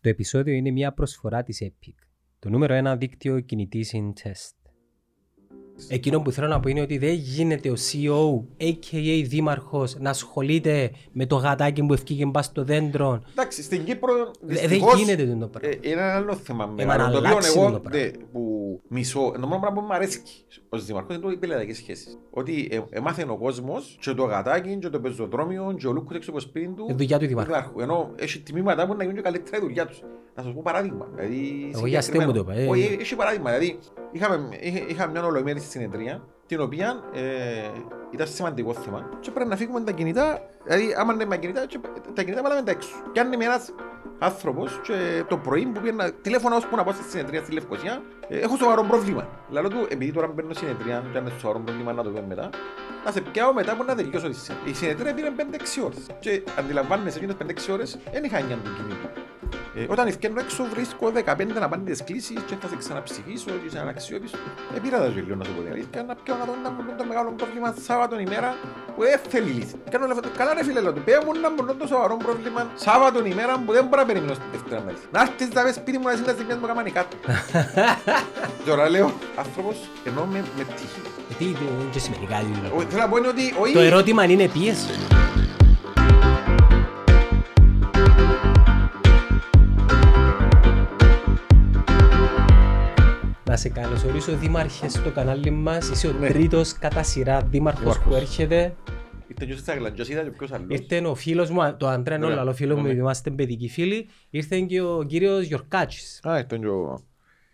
Το επεισόδιο είναι μια προσφορά της Epic, το νούμερο ένα δίκτυο κινητής in test. Εκείνο που θέλω να πω είναι ότι δεν γίνεται ο CEO, a.k.a. δήμαρχος, να ασχολείται με το γατάκι που ευκήγε μπας στο δέντρο. Εντάξει, στην Κύπρο Δε- Δεν δυστυχώς, γίνεται το πράγμα. ε, είναι ένα άλλο θέμα. Ε, μεγάλο, να το οποίο αλλάξει εγώ το πράγμα. δε, που μισώ, το μόνο πράγμα που μου αρέσει ως δήμαρχος είναι το οι πελατικές σχέσεις. Ότι ε, έμαθε ο κόσμος και το γατάκι και το πεζοδρόμιο και ο λούκος έξω από το σπίτι του. Η δουλειά του δημάρχου. δημάρχου. Ενώ έχει τμήματα που να γίνουν και καλύτερα η δουλειά τους. Να σας πω παράδειγμα. Δηλαδή, Εγώ για αστείο μου το είπα, ε. Όχι, έχει παράδειγμα. Δηλαδή, είχαμε, είχε- είχα μια ολομέρη συνεδρία την οποία ε, ήταν σημαντικό θέμα και πρέπει να φύγουμε τα κινητά, δηλαδή άμα είναι με κινητά, και τα κινητά βάλαμε τα έξω. Και αν είμαι ένας άνθρωπος και το πρωί που πήγαινα τηλέφωνα ώσπου να πάω στη συνεδρία στη Λευκοσία, ε, έχω σοβαρό πρόβλημα. Λαλό του, επειδή τώρα μπαίνω συνεδρία και αν είναι σοβαρό πρόβλημα να το πούμε μετά, να σε πιάω μετά που να τελειώσω τη συνεδρία. Η συνεδρία πήρε 5-6 ώρες. Και αντιλαμβάνεσαι εκείνες 5-6 ώρες, δεν είχα έννοια του κινητού. Ε, όταν ευκαιρνώ έξω βρίσκω 15 απάντητες κλήσεις και θα σε ξαναψηφίσω και σε αναξιόπιστο. Ε, πήρα τα ζωή να σου πω την αλήθεια, να πιω να δω να μου το μεγάλο πρόβλημα Σάββατο ημέρα που δεν θέλει λύση. Κάνω λεφτά, καλά ρε φίλε, λέω του, πέ μου να μου το σοβαρό πρόβλημα Σάββατο ημέρα που δεν μπορώ να περιμένω στη Δευτέρα να λύσει. Να έρθεις να πες σπίτι μου να σύντας μου καμάνει κάτω. Τώρα λέω, άνθρωπος ενώ με, με τύχη. Ε, Τι δεν και σημαίνει κάτι. δηλαδή. Ο- Θέλω να πω είναι ότι όχι... Το ερώτημα είναι πίεση. Να σε καλωσορίσω δήμαρχες στο κανάλι μας. Είσαι ο Ναι. τρίτος κατά σειρά δήμαρχος που Δήμαρχος. έρχεται. Ήρθε και στα γλαντζοσίδα και ποιος άλλος. Ήρθε ο φίλος μου, το Αντρέα Ωραία. Νόλα, ο φίλος μου, Ναι. είμαστε παιδικοί φίλοι. Ήρθε και ο κύριος Γιορκάτσης. Α, ήρθε και ο...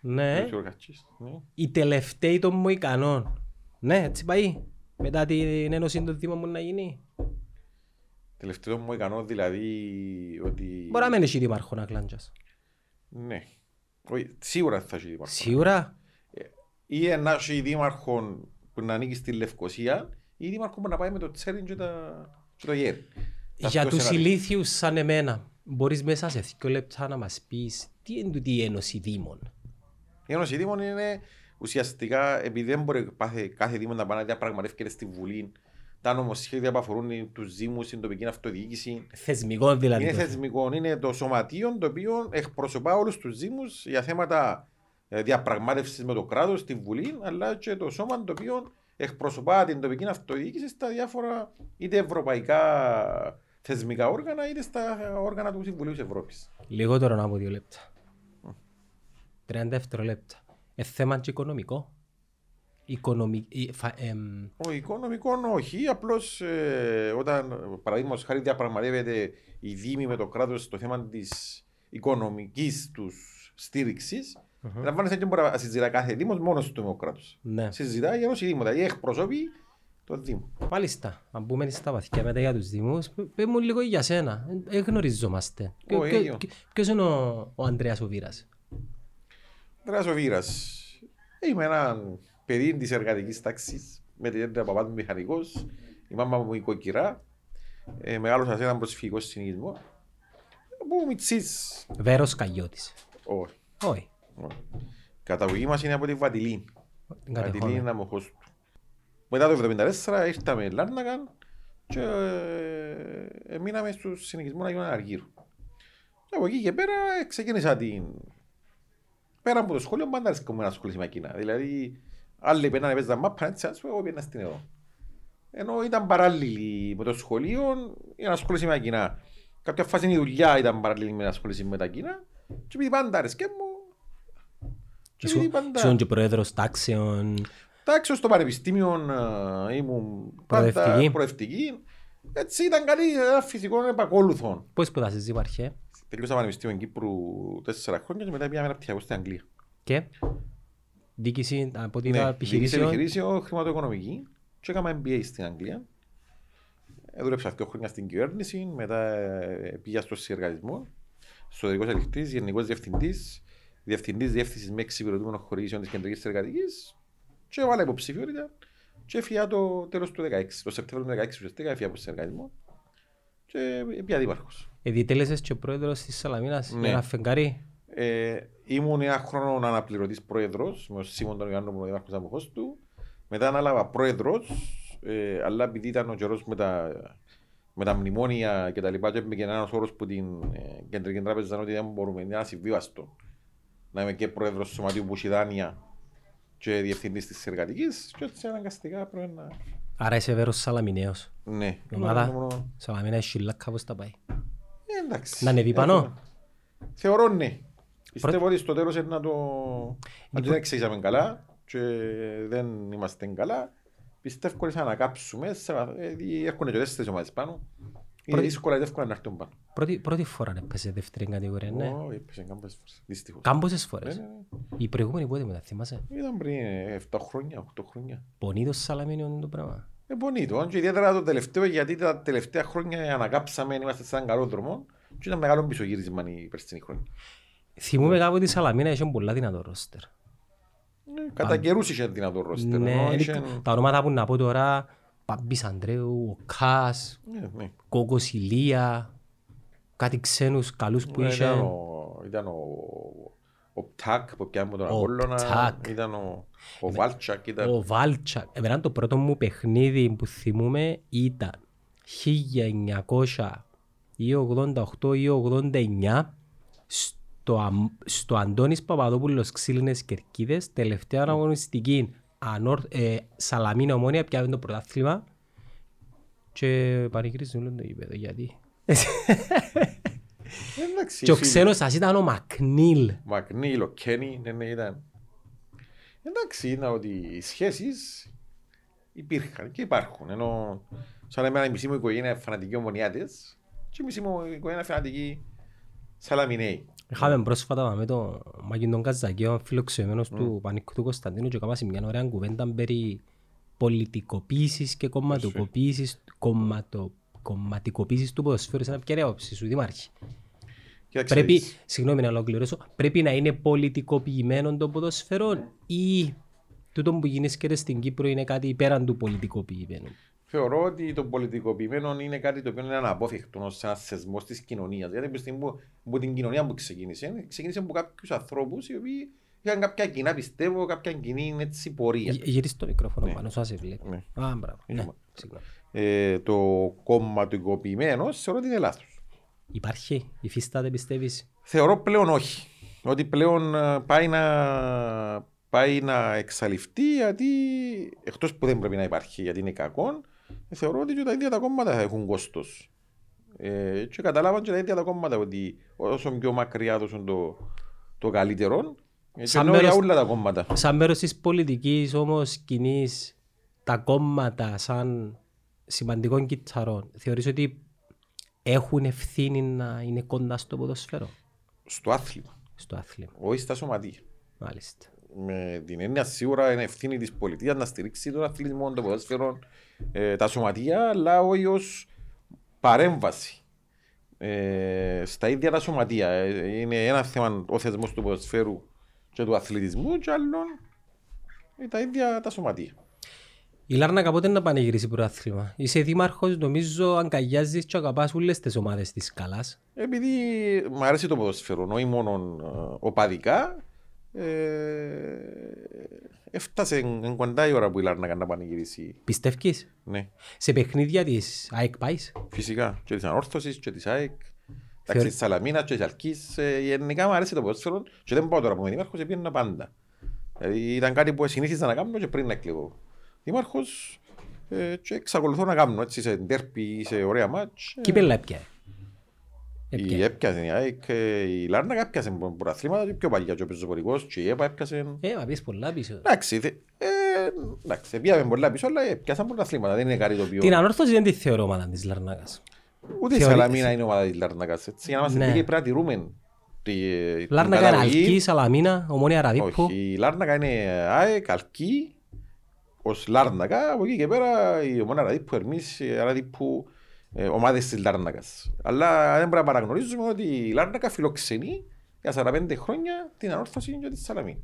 Ναι, και ο Κατσής, ναι. οι τελευταίοι των Μοϊκανών. Ναι, έτσι πάει. Μετά την ένωση των Δήμων μου να γίνει. Τελευταίο μου ικανό δηλαδή ότι... Μπορεί να μην έχει δήμαρχος να κλάντζας. Ναι. Όχι, σίγουρα θα έχει δήμαρχο. Σίγουρα. Ή να έχει δήμαρχο που να ανήκει στη Λευκοσία ή δήμαρχο που να πάει με το τσέριν και, τα... και το γέρι. Τα Για πιο τους σενάρια. ηλίθιους σαν εμένα, μπορείς μέσα σε δύο λεπτά να μας πεις τι είναι τούτη η Ένωση Δήμων; Η Ένωση Δήμων είναι ουσιαστικά επειδή δεν μπορεί κάθε, κάθε Δήμο να πάει να διαπραγματεύεται στη Βουλή τα νομοσχέδια που αφορούν τους Δήμου, την τοπική αυτοδιοίκηση. Θεσμικό δηλαδή. Είναι το θέμα. θεσμικό, είναι το σωματείο το οποίο εκπροσωπά όλους τους Δήμου για θέματα διαπραγμάτευσης με το κράτος στη Βουλή, αλλά και το σώμα το οποίο εκπροσωπά την τοπική αυτοδιοίκηση στα διάφορα είτε ευρωπαϊκά θεσμικά όργανα, είτε στα όργανα του Συμβουλίου της Ευρώπης. Λιγότερο από δύο λεπτά. 30 δευτερόλεπτα. Ε, θέμα και οικονομικό. Οικονομι... ε, φα- εμ, Ο οικονομικό όχι, απλώς ε, όταν παραδείγματος χάρη διαπραγματεύεται η Δήμη με το κράτος στο θέμα της οικονομικής τους στήριξης, Μμμ. λαμβάνεσαι και μπορεί να συζητά κάθε Δήμος μόνος του με ο κράτος. Ναι. Συζητάει για όσοι Δήμο, δηλαδή εκπροσωπεί το Δήμο. Μάλιστα, αν μπούμε στα βαθιά μετά για τους Δήμους, π- πες μου λίγο για σένα. Δεν γνωριζόμαστε. Ποιο- Ο ποιο- ίδιο. ποιο- Ποιος είναι ο, ο Ανδρέας ο Βίρας. Δράσο Βίρα. Είμαι ένα παιδί της εργατικής τάξης με την έντρα παπάς μου μηχανικός. Η μάμα μου οικοκυρά. Ε, μεγάλωσα σε έναν προσφυγικός συνηθισμό. Που μητσής. Βέρος Καγιώτης. Όχι. Όχι. όχι. Η καταγωγή μας είναι από τη Βατιλή. την Βατιλή κατεχόμαι. είναι αμοχώς του. Μετά το 1974 ήρθαμε Λάρνακα και ε, ε, μείναμε στους συνεχισμούς να γίνουν αργύρου. Και από εκεί και πέρα ε, ξεκίνησα την... Πέρα από το σχολείο πάντα αρέσκομαι να ασχοληθώ με εκείνα. Δηλαδή, άλλοι πέναν παίζαν μάπα, έτσι ας πούμε, εγώ πήγαινα στην εδώ. Ενώ ήταν παράλληλοι με το σχολείο για να ασχοληθώ με εκείνα. Κάποια φάση η δουλειά ήταν παράλληλη με να ασχοληθώ με τα εκείνα. Και επειδή πάντα αρέσκε μου, και επειδή Ήσουν πάντα... ήσουν και πρόεδρος τάξεων. Εντάξει, στο πανεπιστήμιο ε, ήμουν πάντα Προοδευτική. προευτική. Έτσι ήταν κάτι ένα φυσικό επακόλουθο. Πώς σπουδάσεις δήμαρχε. Τελείωσα πανεπιστήμιο Κύπρου τέσσερα χρόνια και μετά πήγαμε πτυχιακό στην Αγγλία. Και; Δίκηση από την Ναι, διοίκηση επιχειρήσεων. επιχειρήσεων, χρηματοοικονομική και έκανα MBA στην Αγγλία. Ε, Δούλεψα δύο χρόνια στην κυβέρνηση, μετά ε, πήγα στο συνεργατισμό, εσωτερικός ελεκτής, γενικός διευθυντής, διευθυντής διεύθυνσης με εξυπηρετούμενων χωρίσεων της κεντρικής εργατικής και έβαλα υποψηφιότητα και έφυγα το τέλος του 2016. Το Σεπτέμβριο του 2016 ουσιαστικά έφυγα από συνεργατισμό και πήγα δήμαρχος. Διετέλεσες και πρόεδρος της Σαλαμίνας Ναι. για ένα φεγγάρι. Ε, ήμουν ένα χρόνο αναπληρωτής πρόεδρος, με τον Σίμον τον Ιωάννο που είναι ο δήμαρχος αμοχώς του. Μετά ανάλαβα πρόεδρος, ε, αλλά επειδή ήταν ο καιρός με τα, με τα μνημόνια και τα λοιπά και και ένας όρος που την ε, κεντρική τράπεζα ήταν ότι δεν μπορούμε να συμβίβαστο να είμαι και πρόεδρος του σωματείου που έχει δάνεια και διευθυντής της εργατικής και έτσι αναγκαστικά πρέπει να... Άρα είσαι βέρος Σαλαμινέος. Ναι. Η ομάδα Σαλαμινέας Σιλάκα πώς τα πάει. Ε, εντάξει. Να ανεβεί πάνω; Έχουμε- Θεωρώ ναι. Πιστεύω ότι στο τέλος είναι να το... Αν δεν εξήγησαμε καλά και δεν είμαστε καλά, πιστεύω ότι θα ανακάψουμε, σε βαθ- ε, γιατί έρχονται και τέσσερις ομάδες πάνω. Είναι Πρώτη- δύσκολα και εύκολα να έρθουν πάνω. Πρώτη, πρώτη φορά έπαιζε δεύτερη κατηγορία, ναι. Όχι, έπαιζε κάμπες φορές, δυστυχώς. Κάμποσες Ναι, φορές. ναι, ναι. Η προηγούμενη πότε μετά θυμάσαι; Ήταν πριν ε, 7 χρόνια, 8 χρόνια. Πονίδος Σαλαμίνιο είναι το πράγμα. Ε, πονήτο. Και ιδιαίτερα το τελευταίο, γιατί τα τελευταία χρόνια ανακάψαμε, είμαστε σε έναν καλό δρόμο και ήταν μεγάλο πισωγύρισμα η περσινή χρόνια. Θυμούμαι κάπου ότι η Σαλαμίνα είχε πολλά δυνατό ρόστερ. Ε, Κατά καιρούς είχε δυνατό ρόστερ. Ναι, ενώ είναι- είχε- τα ονόματα που να πω τώρα, Παμπής Ανδρέου, ο Κάς, Ναι, ναι. Κόκος Ηλία, κάτι ξένους καλούς που Ε, είχε. Ήταν ο, ήταν ο, ο Πτάκ που πιάμε τον Ο Απόλλωνα, Πτάκ. ήταν ο, ο Βάλτσακ, ήταν... Ο Βάλτσακ. Εμένα το πρώτο μου παιχνίδι που θυμούμαι ήταν 1900 ή 88 ή 89 στο, Αμ- στο Αντώνης Παπαδόπουλος Ξύλινες Κερκίδες τελευταία αγωνιστική Ανόρ, ε, Σαλαμίνα Ομόνια πιάμε το πρωτάθλημα και πανηγυρίζουν όλο το γήπεδο γιατί Ε, Εντάξει, και ο φίλοι. ξένος σας ήταν ο Μακνίλ Μακνίλ, ο Κένι, ναι, ναι, ήταν. Εντάξει, είναι ότι οι σχέσεις υπήρχαν και υπάρχουν. Ενώ σαν εμένα η μισή μου οικογένεια είναι φανατική ομονιάτες και η μισή μου οικογένεια είναι φανατική Σαλαμινέοι. Είχαμε πρόσφατα με το Μάκη τον Καζακέο φιλοξενημένος του Πανίκου του Κωνσταντίνου και κάμασε μια ωραία κουβέντα περί πολιτικοποίησης και κομματικοποίησης, κομματο, κομματικοποίησης του ποδοσφαίρου. Σαν ποια είναι η άποψη σου, Δημάρχη. Κοίταξε, Πρέπει, δεις. συγγνώμη να ολοκληρώσω, πρέπει να είναι πολιτικοποιημένο το ποδοσφαίρο ή τούτο που γίνεται στην Κύπρο είναι κάτι πέραν του πολιτικοποιημένου. Θεωρώ ότι το πολιτικοποιημένο είναι κάτι το οποίο είναι αναπόφευκτο ως ένας θεσμός της κοινωνίας. Γιατί από τη στιγμή που, που την κοινωνία που ξεκίνησε, ξεκίνησε από κάποιους ανθρώπους οι οποίοι είχαν κάποια κοινά πιστεύω, κάποια κοινή έτσι, πορεία. Γυ- Γυρίστε το μικρόφωνο Ναι. πάνω, σου άσε βλέπει. Ναι. Α, μπράβο. Ναι, Είμαι. συγγνώμη. Ε, το κομματικοποιημένο θεωρώ ότι είναι λάθος. Υπάρχει, υφίσταται πιστεύεις; Θεωρώ πλέον όχι. Ότι πλέον ε, πάει να, πάει να εξαλειφθεί γιατί εκτός που δεν πρέπει να υπάρχει γιατί είναι κακό, θεωρώ ότι και τα ίδια τα κόμματα θα έχουν κόστος. Ε, και καταλάβαν και τα ίδια τα κόμματα ότι όσο πιο μακριά δώσουν το, το καλύτερο, και Σαν εννοώ για μέρος- όλα τα κόμματα. Σαν μέρος της πολιτικής όμως κοινή τα κόμματα σαν σημαντικών κιτσαρών θεωρείς ότι έχουν ευθύνη να είναι κοντά στο ποδοσφαίρο, Στο άθλημα, στο άθλημα. όχι στα σωματεία. Μάλιστα. Με την έννοια σίγουρα είναι ευθύνη της πολιτείας να στηρίξει τον αθλητισμό, το ποδόσφαιρο, ε, τα σωματεία, αλλά όχι ως παρέμβαση ε, στα ίδια τα σωματεία. Ε, είναι ένα θέμα ο θεσμός του ποδοσφαίρου και του αθλητισμού και άλλον ε, τα ίδια τα σωματεία. Η Λάρνακα πότε να πανηγυρίσει πρωτάθλημα. Είσαι δήμαρχος, νομίζω αγκαλιάζεις και αγαπάς όλες τις ομάδες της καλάς. Επειδή μου αρέσει το ποδοσφαίρο, όχι μόνο ε, οπαδικά, ε, έφτασε εν κοντά η ώρα που η Λάρνακα να πανηγυρίσει. Πιστεύεις; Ναι. Σε παιχνίδια της ΑΕΚ πάεις; Φυσικά. Και της Ανόρθωσης και της ΑΕΚ. Θεωρεί- Εντάξει, της Σαλαμίνας και της Αλκής. ε, Γενικά μου αρέσει το ποδόσφαιρο και δεν πάω τώρα που είμαι δήμαρχος, πήγαινα πάντα. Δηλαδή ήταν κάτι που συνήθιζα να κάνω και πριν να εκλεγώ. Δήμαρχος ε, και εξακολουθώ να κάνω έτσι σε ντέρπι, σε ωραία μάτς. ε, Κύπελα έπια. Η έπιασε η ΑΕΚ, ε, η Λάρνακα έπιασε πρωταθλήματα και πιο παλιά και ο πεζοπορικός και η ΕΠΑ έπιασε. Ε, μα πεις πολλά πίσω. Εντάξει, θε- ε, εντάξει, πήγαμε πολλά πίσω, αλλά έπιασαν πρωταθλήματα. Δεν είναι κάτι το οποίο... Την ανόρθωση δεν τη θεωρώ ομάδα της Λαρνάκας. Ούτε η Θεωρεί- Σαλαμίνα είναι ομάδα της Λάρνακας. Έτσι, για να είμαστε Ναι. δίκαιοι πρέπει να τηρούμε τη- την Λάρνακα είναι καταγωγή. Αλκής, Σαλαμίνα, Ομόνια Ραδίππου. Όχι, η Λάρνακα είναι ΑΕΚ, Αλκή, ως Λάρνακα. Από εκεί και πέρα η ομάδα Ραδίππου, Ερμής, ε, Ραδίππου, ε, ομάδες της Λάρνακας. Αλλά δεν πρέπει να παραγνωρίζουμε ότι η Λάρνακα φιλοξενεί για 45 χρόνια την ανόρθωση και τη Σαλαμίνα.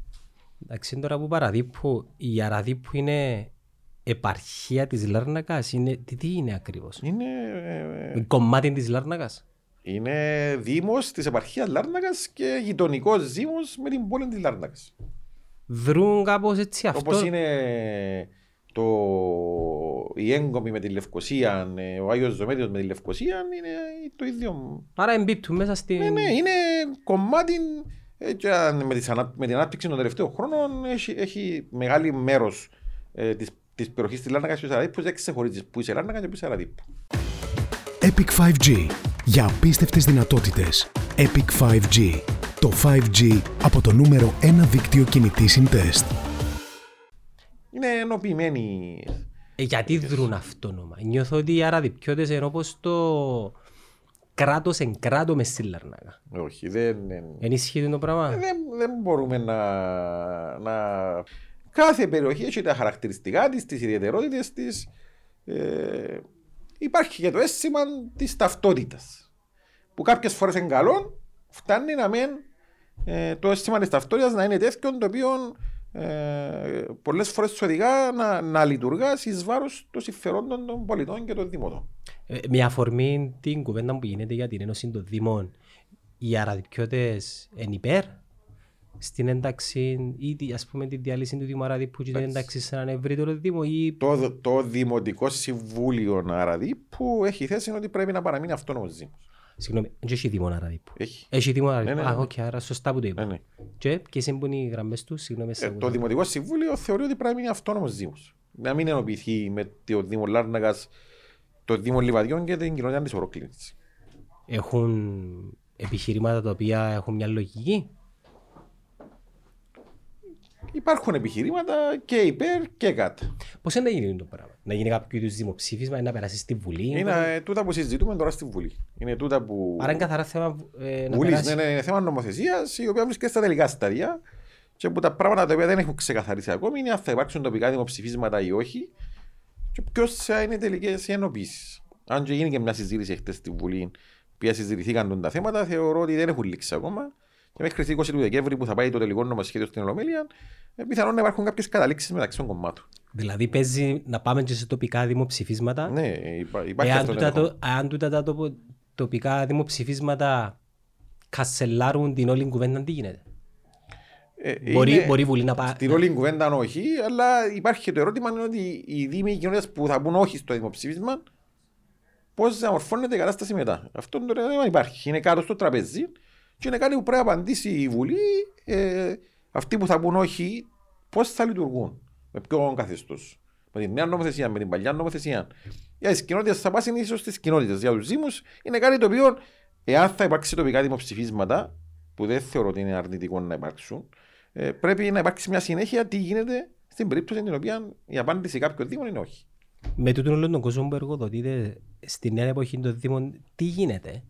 Εντάξει, τώρα που παραδείπου, η Αραδίππου είναι επαρχία της Λάρνακας. Είναι, τι, τι είναι ακριβώς; Είναι, ε, Είναι κομμάτι της Λάρνακας. είναι δήμος της επαρχίας Λάρνακας και γειτονικός δήμος με την πόλη της Λάρνακας. Δρούν κάπως έτσι αυτό. Όπως είναι το, η έγκομη με τη Λευκοσία, ε, ο Άγιος Ζωμέτιος με τη Λευκοσία είναι το ίδιο. Άρα εμπίπτουν μέσα στην... Ναι, ναι, είναι κομμάτι ε, και αν με, τις ανα- με την ανάπτυξη των τελευταίων χρόνων έχει, έχει μεγάλη μέρος ε, της της περιοχής της Λάρνακας και της Αραδίπου. Δεν ξεχωρίζει που είσαι Λάρνακα και που είσαι Αραδίπου. Epic 5G. Για απίστευτες δυνατότητες. Epic 5G. Το 5G από το νούμερο 1 δίκτυο κινητής συντεστ. Είναι ενοποιημένοι. Ε, γιατί δρούν αυτόνομα. Νιώθω ότι οι Αραδιπιώτες είναι όπως το κράτος εν κράτο μες στη Λαρνάκα. Όχι, δεν, δεν, Ενισχύει το πράγμα; δεν, δεν μπορούμε να, να. Κάθε περιοχή έχει τα χαρακτηριστικά της, τις ιδιαιτερότητες της. Ε, υπάρχει και το αίσθημα της ταυτότητας. Που κάποιες φορές είναι καλό, φτάνει να μεν ε, το αίσθημα της ταυτότητας να είναι τέτοιο το οποίο ε, πολλές φορές σου οδηγά να, να λειτουργάς εις βάρος των συμφερόντων των πολιτών και των δημοτών. Ε, με αφορμή την κουβέντα που γίνεται για την Ένωση των Δήμων, οι Αραδιπιώτες είναι υπέρ στην ένταξη ή τη- ας πούμε τη διάλυση του Δήμου Αραδίπου και την Εντάξει. ένταξη σε έναν ευρύτερο Δήμο ή Το, το Δημοτικό Συμβούλιο Αραδίππου έχει θέση ότι πρέπει να παραμείνει αυτόνομος Δήμος. Συγγνώμη, δεν έχει Δήμο Αραδίπου. Έχει. Έχει Δήμο Αραδίπου. ναι, Α, ναι. οκ, άρα σωστά που το είπα. Ναι, ναι. Και ποιες είναι οι γραμμές τους, συγγνώμη, σε Ε, ακούω. το Δημοτικό Συμβούλιο θεωρεί ότι πρέπει να είναι αυτόνομος Δήμος. Να μην ενοποιηθεί με το Δήμο Λάρνακας, το Δήμο Λιβαδιών και την κοινωνία της Ορόκληνη. Έχουν επιχειρήματα τα οποία έχουν μια λογική; Υπάρχουν επιχειρήματα και υπέρ και κάτω. Πώς είναι να γίνει το πράγμα; Να γίνει κάποιο είδους δημοψήφισμα, να περάσει στη Βουλή. Είναι ε, τούτα που συζητούμε τώρα στη Βουλή. Είναι τούτα που. Άρα είναι καθαρά θέμα ε, να Βουλής, περάσει. ναι, ναι, είναι θέμα νομοθεσίας η οποία βρίσκεται στα τελικά στάδια και που τα πράγματα τα οποία δεν έχουν ξεκαθαρίσει ακόμη είναι αν θα υπάρξουν τοπικά δημοψηφίσματα ή όχι και ποιος θα είναι τελικές οι ενωπήσει. Αν και γίνει και μια συζήτηση χτε στη Βουλή που συζητηθήκαν τον τα θέματα, θεωρώ ότι δεν έχουν λήξει ακόμα. Και μέχρι τις 20 του Δεκέμβρη που θα πάει το τελικό νομοσχέδιος στην Ολομέλεια, ε, πιθανόν να υπάρχουν κάποιες καταλήξεις μεταξύ των κομμάτων. Δηλαδή παίζει να πάμε και σε τοπικά δημοψηφίσματα. Ναι, υπά- υπάρχει Εάν αυτό το τούτα, ενδεχόμενο. το, αν τούτα τα τοπο- τοπικά δημοψηφίσματα κασελάρουν την όλη κουβέντα, τι γίνεται; Ε, Μπορεί, είναι- μπορεί η Βουλή να πάει. Στην όλη κουβέντα αν όχι, αλλά υπάρχει και το ερώτημα είναι ότι οι δήμοι κοινωνία που θα πούν όχι στο δημοψήφισμα, πώς διαμορφώνεται η κατάσταση μετά. Αυτό το ερώτημα υπάρχει. Είναι κάτω στο τραπέζι και είναι κάτι που πρέπει να απαντήσει η Βουλή. Ε, αυτοί που θα πούν όχι, πώς θα λειτουργούν, με ποιο καθεστώς. Με την νέα νομοθεσία, με την παλιά νομοθεσία. Για τις κοινότητες θα πάσει ίσως στις κοινότητες. Για τους Δήμους είναι κάτι το οποίο, εάν θα υπάρξει τοπικά δημοψηφίσματα, που δεν θεωρώ ότι είναι αρνητικό να υπάρξουν, ε, πρέπει να υπάρξει μια συνέχεια τι γίνεται στην περίπτωση την οποία η απάντηση κάποιων Δήμων είναι όχι. Με τούτον όλο τον κόσμο που εργοδοτείται στη νέα εποχή των Δήμων, τι γίνεται;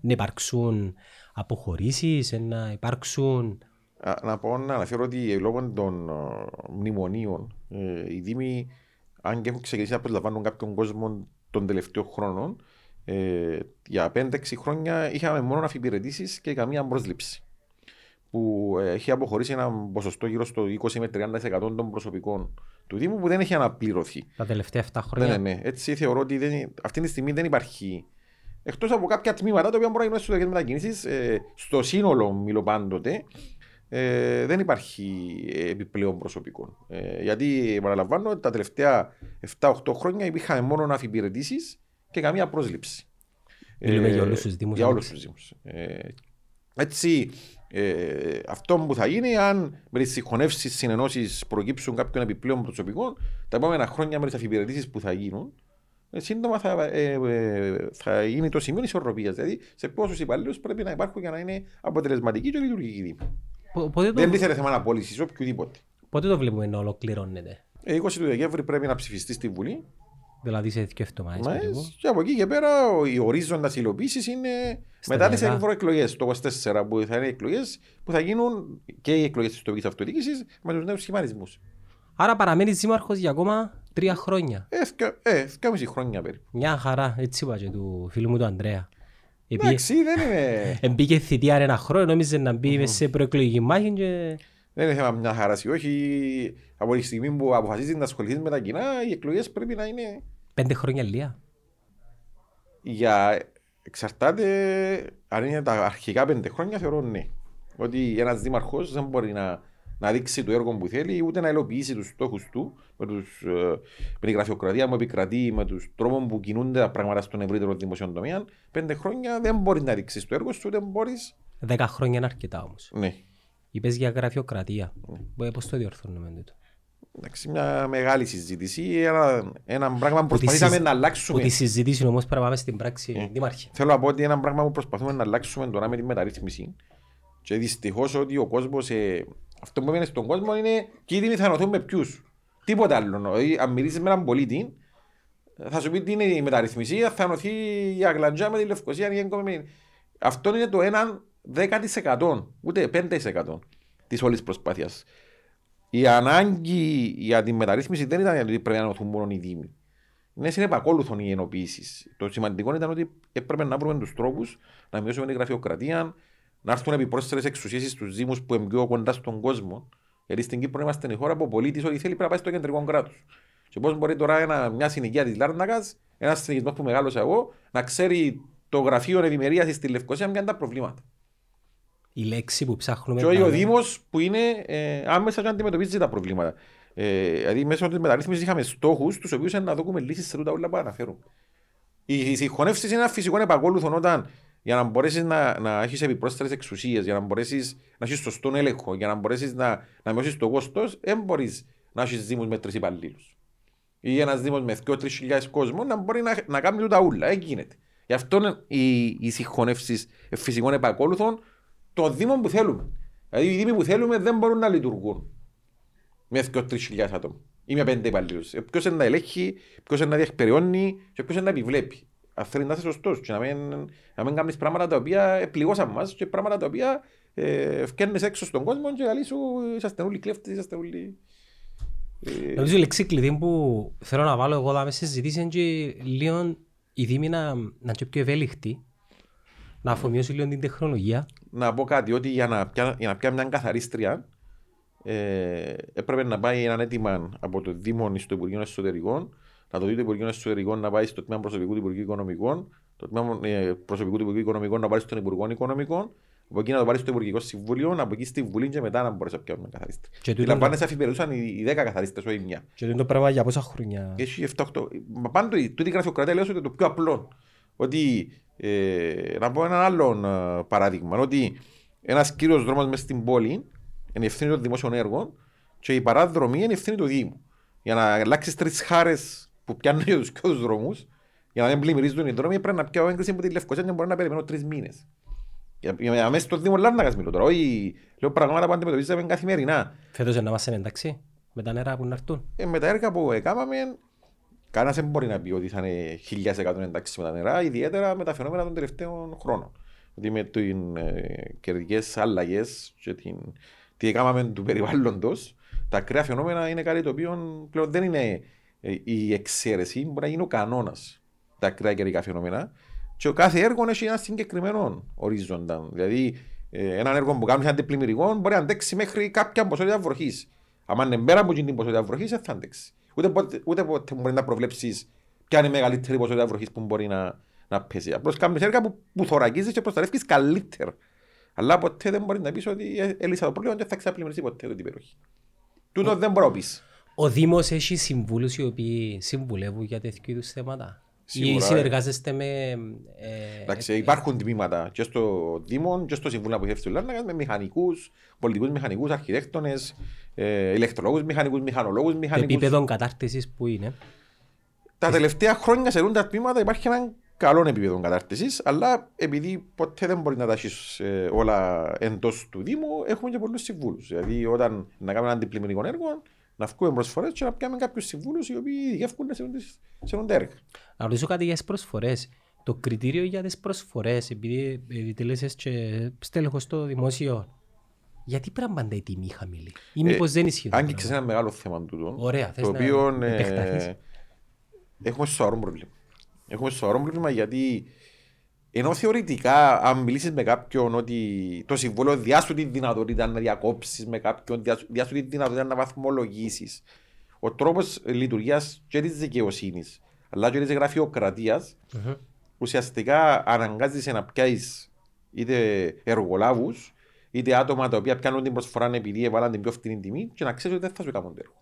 Να υπάρξουν αποχωρήσεις, να υπάρξουν... Α, Να πω να αναφέρω ότι λόγω των ε, μνημονίων ε, οι Δήμοι, αν και έχουν ξεκινήσει να προσλαμβάνουν κάποιον κόσμο των τελευταίων χρόνων, ε, για 5-6 χρόνια είχαμε μόνο αφιπηρετήσεις και καμία πρόσληψη. Που ε, έχει αποχωρήσει ένα ποσοστό γύρω στο 20 με 30% των προσωπικών του Δήμου που δεν έχει αναπληρωθεί. Τα τελευταία 7 Ναι, χρόνια. ναι, ναι. Έτσι θεωρώ ότι δεν, αυτή τη στιγμή δεν υπάρχει. Εκτός από κάποια τμήματα τα οποία μπορεί να γίνουν εσωτερικέ μετακινήσεις, ε, στο σύνολο μιλώ πάντοτε, ε, δεν υπάρχει επιπλέον προσωπικό. Ε, γιατί, επαναλαμβάνω, τα τελευταία 7-8 χρόνια υπήρχαν μόνο αφιπηρετήσεις και καμία πρόσληψη. Μιλούμε για όλους τους Δήμους, Για όλους Άλεξ. τους Δήμους. Ε, έτσι, ε, αυτό που θα γίνει, αν με τις συγχωνεύσεις συνενώσεις προκύψουν κάποιον επιπλέον προσωπικό, τα επόμενα χρόνια με τις αφιπηρετήσεις που θα γίνουν, ε, σύντομα θα, ε, ε, θα γίνει το σημείο ισορροπίας. Δηλαδή, σε πόσους υπαλλήλους πρέπει να υπάρχουν για να είναι αποτελεσματικοί και λειτουργικοί δήμοι. Πο- Πότε Δεν το, τίθεται θέμα απόλυσης οποιοδήποτε. πότε το βλέπουμε να ολοκληρώνεται; Ε, 20 του Δεκέμβρη πρέπει να ψηφιστεί στη Βουλή. Δηλαδή σε δύο εβδομάδες Μα, περίπου. και από εκεί και πέρα ο- οι ορίζοντας υλοποίησης είναι μετά τις Σταδιακά. ευρωεκλογές, το 24, που θα είναι εκλογές που θα γίνουν και οι εκλογές της τοπικής αυτοδιοίκησης με τους νέους σχηματισμούς. Άρα παραμένει δήμαρχος για ακόμα τρία χρόνια. Ε, θκια- ε, δυόμιση χρόνια περίπου. Μια χαρά, έτσι είπα και του φίλου μου του Ανδρέα. Επί- Εντάξει, δεν είναι, Εμπήκε θητεία ένα χρόνο, νόμιζε να μπει μες σε προεκλογική μάχη και... δεν είναι θέμα μια χαρά ή όχι. Από τη στιγμή που αποφασίζεις να ασχοληθείς με τα κοινά, οι εκλογές πρέπει να είναι Πέντε χρόνια λία. για. Εξαρτάται αν είναι τα αρχικά πέντε χρόνια, θεωρώ ναι. Ότι ένας δήμαρχος δεν μπορεί να να δείξει το έργο που θέλει, ούτε να υλοποιήσει τους στόχους του με, τους, ε, με τη γραφειοκρατία που επικρατεί, με τους τρόπου που κινούνται τα πράγματα στον ευρύτερο δημοσιο τομέα. Πέντε χρόνια δεν μπορεί να δείξεις το έργο σου, ούτε μπορείς. Δέκα χρόνια είναι αρκετά όμως. Ναι. Είπες για γραφειοκρατία. Ναι. Πώς το διορθώνουμε τούτο; Εντάξει, μια μεγάλη συζήτηση, ένα, ένα πράγμα που προσπαθήσαμε να αλλάξουμε. Που τη συζήτηση όμως πρέπει να πάμε στην πράξη, ε. Δήμαρχε. Θέλω να πω ότι ένα πράγμα που προσπαθούμε να αλλάξουμε τώρα με τη μεταρρύθμιση και δυστυχώς ότι ο κόσμος, ε, αυτό που έμεινε στον κόσμο είναι και ήδη θα νοθούν με ποιους. Τίποτα άλλο. Δηλαδή, αν μιλήσεις με έναν πολίτη, θα σου πει τι είναι η μεταρρύθμιση, θα νοθεί η Αγλαντζά με τη Λευκοσία. Αυτό είναι το 1 10% ούτε 5% της όλης προσπάθειας. Η ανάγκη για τη μεταρρύθμιση δεν ήταν γιατί πρέπει να νοθούν μόνο οι Δήμοι. Είναι συνεπακόλουθον οι ενοποιήσεις. Το σημαντικό ήταν ότι έπρεπε να βρούμε τους τρόπους να μειώσουμε την γραφειοκρατία, να έρθουν επιπρόσθετες εξουσίες στους Δήμους που είναι πιο κοντά στον κόσμο. Γιατί στην Κύπρο είμαστε η χώρα που ο πολίτης ό,τι θέλει πρέπει να πάει στο κεντρικό κράτος. Και πώς μπορεί τώρα ένα, μια συνοικία της Λάρνακας, ένας συνοικισμός που μεγάλωσα εγώ, να ξέρει το γραφείο ευημερίας στη Λευκοσία ποια είναι τα προβλήματα. Η λέξη που ψάχνουμε. Και ο Δήμος που είναι ε, άμεσα και αντιμετωπίζει τα προβλήματα. Ε, δηλαδή, μέσω της μεταρρύθμισης είχαμε στόχους, τους οποίους να δούμε λύσεις σε όλα που αναφέρουν. Οι συγχωνεύσεις είναι ένα φυσικό επακόλουθο όταν για να μπορέσεις να, να έχεις επιπρόσθετες εξουσίες, για να μπορέσεις να έχεις σωστό έλεγχο, για να μπορέσεις να, να μειώσεις το κόστος, δεν μπορείς να έχεις δήμους με τρεις υπαλλήλους. Ή ένας δήμος με 2-3 χιλιάδες κόσμο να μπορεί να, να κάνει τα ούλα. Δεν γίνεται. Γι' αυτό οι, οι συγχωνεύσεις φυσικών επακόλουθων το δήμο που θέλουμε. Δηλαδή οι δήμοι που θέλουμε δεν μπορούν να λειτουργούν με 2-3 χιλιάδες άτομα ή με πέντε υπαλλήλους. Ε, ποιος είναι να ελέγχει, ποιος είναι να διεκπεριώνει και ποιος είναι να επιβλέπει αν θέλεις να είσαι σωστός και να μην, να μην κάνεις πράγματα τα οποία πληγώσαν μας και πράγματα τα οποία ε, φκένεις έξω στον κόσμο και καλή σου είσαστε όλοι κλέφτες, είσαστε όλοι... Ε... Νομίζω η λέξη κλειδί που θέλω να βάλω εγώ μέσα στη συζήτηση είναι και λίγο η Δήμη να, να είναι πιο ευέλικτη, να αφομοιώσει λίγο την τεχνολογία. Να πω κάτι, ότι για να πιάνει πια μια καθαρίστρια ε, έπρεπε να πάει ένα αίτημα από το Δήμο στο Υπουργείο Εσωτερικών να το δει το Υπουργείο Εσωτερικών να πάει στο τμήμα προσωπικού του Υπουργείου Οικονομικών, το τμήμα ε, προσωπικού του Υπουργείου Οικονομικών να πάρει στον Υπουργό Οικονομικών, από εκεί να το πάρει στο Υπουργικό Συμβούλιο, από εκεί στη Βουλή και μετά να μπορέσει να πιάνουμε καθαρίστε. Και δηλαδή σε αφιπερούσαν οι 10 καθαρίστες, όχι μια. Και είναι το πράγμα για πόσα χρόνια. Έχει 7-8. Μα πάντω, τούτη γραφειοκρατία λέω ότι το πιο απλό. Ότι, ε, να πω ένα άλλο ε, παράδειγμα, ότι ένας κύριος δρόμος μέσα στην πόλη είναι ευθύνη των δημόσιων έργων και η παράδρομη είναι ευθύνη του Δήμου. Για να αλλάξεις τρεις χάρες που πιάνουν για τους πιο δρόμους, για να μην πλημμυρίζουν οι δρόμοι, πρέπει να πιάω έγκριση από τη Λευκοσία και μπορεί να περιμένω τρεις μήνες. Για, για μέσα στο Δήμο Λάρνακας μιλώ τώρα, όχι λέω πράγματα που αντιμετωπίζαμε καθημερινά. Φέτος να είμαστε εντάξει, με τα νερά που να έρθουν. Ε, με τα έργα που έκαναμε, κανένας δεν μπορεί να πει ότι θα είναι χιλιάς εκατόν εντάξει με τα νερά, ιδιαίτερα με τα φαινόμενα των τελευταίων χρόνων. Ότι με τις ε, κερδικές αλλαγές και την, τι έκαναμε του περιβάλλοντος, τα ακραία φαινόμενα είναι κάτι το οποίο πλέον δεν είναι ε, η εξαίρεση μπορεί να γίνει ο κανόνας τα ακραία καιρικά φαινόμενα. Και ο κάθε έργο έχει ένα συγκεκριμένο ορίζοντα. Δηλαδή, ε, ένα έργο που κάνεις αντιπλημμυρικό μπορεί να αντέξει μέχρι κάποια ποσότητα βροχής. Αν είναι πέρα από την ποσότητα βροχής, δεν θα αντέξει. Ούτε, ποτέ, ούτε ποτέ μπορεί να προβλέψεις ποια είναι η μεγαλύτερη ποσότητα βροχής που μπορεί να, να πέσει. Απλώς κάνεις έργα που, που θωρακίζεις και προστατεύεις καλύτερα. Αλλά ποτέ δεν μπορεί να πεις ότι ε, έλυσα το πρόβλημα και θα ξαπλημμυριστεί ποτέ την περιοχή. Τούτο δεν μπορεί να πεις. Ο Δήμος έχει συμβούλους οι οποίοι συμβουλεύουν για τέτοιου είδους θέματα. Σίγουρα, ή συνεργάζεστε με... Ε, Εντάξει, ε, υπάρχουν τμήματα και στο Δήμο και στο Συμβούλιο Αποθέτηση του Λάρνακα με μηχανικούς, πολιτικούς μηχανικούς, αρχιτέκτονες, ε, ηλεκτρολόγους, μηχανικούς, μηχανολόγους, μηχανικούς. Επίπεδο κατάρτισης που είναι; Τα τελευταία χρόνια σε τα τμήματα υπάρχει ένα καλό επίπεδο κατάρτισης, αλλά επειδή ποτέ δεν μπορεί να τα έχεις ε, όλα εντός του Δήμου, έχουμε και πολλούς συμβούλους. Δηλαδή, όταν να κάνουμε ένα αντιπλημμυρικό έργο, να βγούμε προσφορέ και να πιάμε κάποιους συμβούλους οι οποίοι ειδικεύουν σε έναν έργα. Να ρωτήσω κάτι για τις προσφορές. Το κριτήριο για τις προσφορές, επειδή επιτελέσαι και στέλεχος στο δημόσιο, γιατί πρέπει να η τιμή χαμηλή, ή μήπως ε, δεν ισχύει. Άγγιξε ένα μεγάλο θέμα του. Ωραία, το οποίο ε, έχουμε σοβαρό πρόβλημα. Έχουμε σοβαρό πρόβλημα γιατί ενώ θεωρητικά, αν μιλήσεις με κάποιον ότι το συμβόλαιο διάσου τη δυνατότητα να διακόψεις με κάποιον, διάσου τη δυνατότητα να βαθμολογήσεις, ο τρόπος λειτουργίας και της δικαιοσύνης αλλά και της γραφειοκρατίας ουσιαστικά αναγκάζεσαι να πιάσεις είτε εργολάβους είτε άτομα τα οποία πιάνουν την προσφορά επειδή έβαλαν την πιο φθηνή τιμή και να ξέρεις ότι δεν θα σου κάνουν το έργο.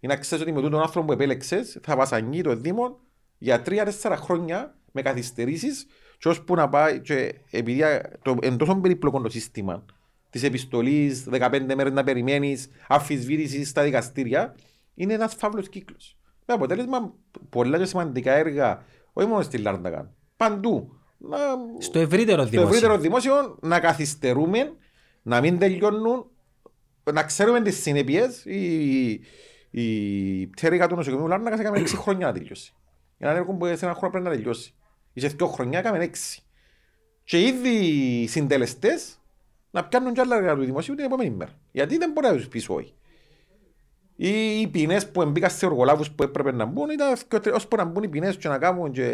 Ή να ξέρεις ότι με τον άνθρωπο που επέλεξες θα βασανεί το Δήμο για τρία-τέσσερα χρόνια με καθυστερήσεις, και ώσπου να πάει, και επειδή το, εν τόσο περίπλοκο το σύστημα της επιστολής, 15 μέρες να περιμένεις, αμφισβήτησης στα δικαστήρια, είναι ένας φαύλος κύκλος. Με αποτέλεσμα πολλά και σημαντικά έργα, όχι μόνο στη Λάρνταγκαν, παντού. Να, Στο ευρύτερο στο δημόσιο. ευρύτερο δημόσιο να καθυστερούμε, να μην τελειώνουν, να ξέρουμε τις συνέπειες. Η, η πτέρυγα του νοσοκομείου Λάρνακας έκαμε 6 χρόνια να τελειώσει. Ένα έργο που σε ένα χρόνο πρέπει να τελειώσει. Σε δύο χρόνια έκαμε 6. Και ήδη οι συντελεστές να πιάνουν κι άλλα έργα του δημοσίου την επόμενη μέρα. Γιατί δεν μπορεί να τους πεις όχι. Ή οι ποινές που μπήκαν σε οργολάβους που έπρεπε να μπουν ήταν ώσπου να μπουν οι ποινές και να κάνουν. Και...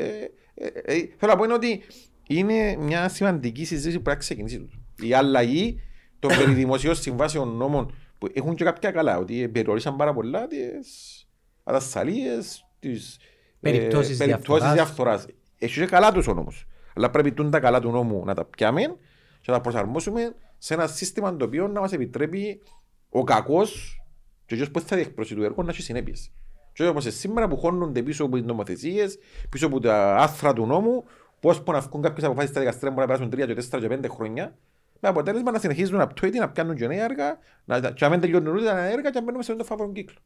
Ε, ε, ε, θέλω να πω είναι ότι είναι μια σημαντική συζήτηση που πρέπει να ξεκινήσει. τούτο. Η αλλαγή των περιδημοσίων συμβάσεων νόμων που έχουν και κάποια καλά, ότι περιορίσαν πάρα πολλά τις ατασταλίες, τις Περιπτώσεις διαφθοράς. διαφθοράς. Έχει και καλά τους ο νόμος. Αλλά πρέπει τούν τα καλά του νόμου να τα πιάμε και να τα προσαρμόσουμε σε ένα σύστημα το οποίο να μας επιτρέπει ο κακός και ο που θα διεκπροσεί του έργου να έχει συνέπειες. Και όχι όπως σήμερα που χώνονται πίσω από τις νομοθεσίες, πίσω από τα άθρα του νόμου, πώς που να βγουν κάποιες αποφάσεις στα δικαστήρια που να περάσουν 3, 4 και 5 χρόνια, με αποτέλεσμα να συνεχίζουν από το να πιάνουν και νέα έργα, να, και να μην τελειώνουν ούτε τα νέα έργα και να μπαίνουμε σε αυτό το φαύλο κύκλο.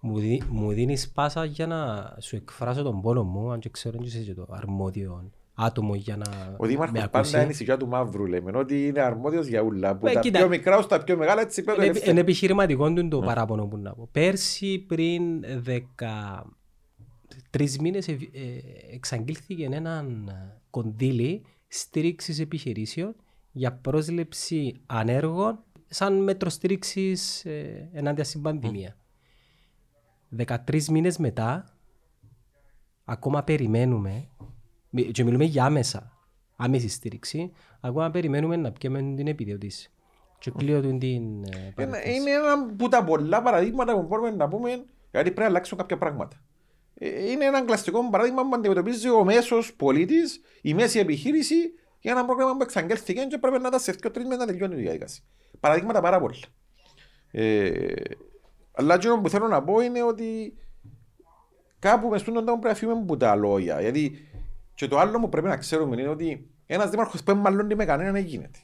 Μου, δι, μου δίνεις πάσα για να σου εκφράσω τον πόνο μου, αν και ξέρω ότι είσαι και το αρμόδιο άτομο για να Ο Δήμαρχος με πάντα ακούσει. είναι η σιγιά του μαύρου, λέμε, ότι είναι αρμόδιος για ούλα. Που Ε, τα κοίτα. πιο μικρά ως τα πιο μεγάλα, έτσι πρέπει να Είναι, είναι είναι επιχειρηματικό του το παράπονο που να πω. Πέρσι πριν δεκα... τρεις μήνες ε, ε, εξαγγείλθηκε ένα κονδύλι στήριξης επιχειρήσεων για πρόσληψη ανέργων σαν μέτρο στήριξης ε, ενάντια στην πανδημία. 13 μήνες μετά ακόμα περιμένουμε μι- και μιλούμε για άμεσα άμεση στήριξη ακόμα περιμένουμε να πιέμε την επιδοτήση. Και κλείω του την ε, Είναι, παρένθεση. είναι ένα από τα πολλά παραδείγματα που μπορούμε να πούμε γιατί πρέπει να αλλάξουν κάποια πράγματα. Ε, Είναι ένα κλασικό παράδειγμα που αντιμετωπίζει ο μέσος πολίτης, η μέση επιχείρηση για ένα πρόγραμμα που εξαγγέλθηκε και πρέπει να τα σε δύο τρει να τελειώνει η διαδικασία. Παραδείγματα πάρα πολλά. Ε, αλλά αυτό που θέλω να πω είναι ότι κάπου μες στον τόπο πρέπει να φύγουμε από τα λόγια. Γιατί και το άλλο που πρέπει να ξέρουμε είναι ότι ένας δήμαρχος που δεν μαλλώνει με κανέναν δεν γίνεται.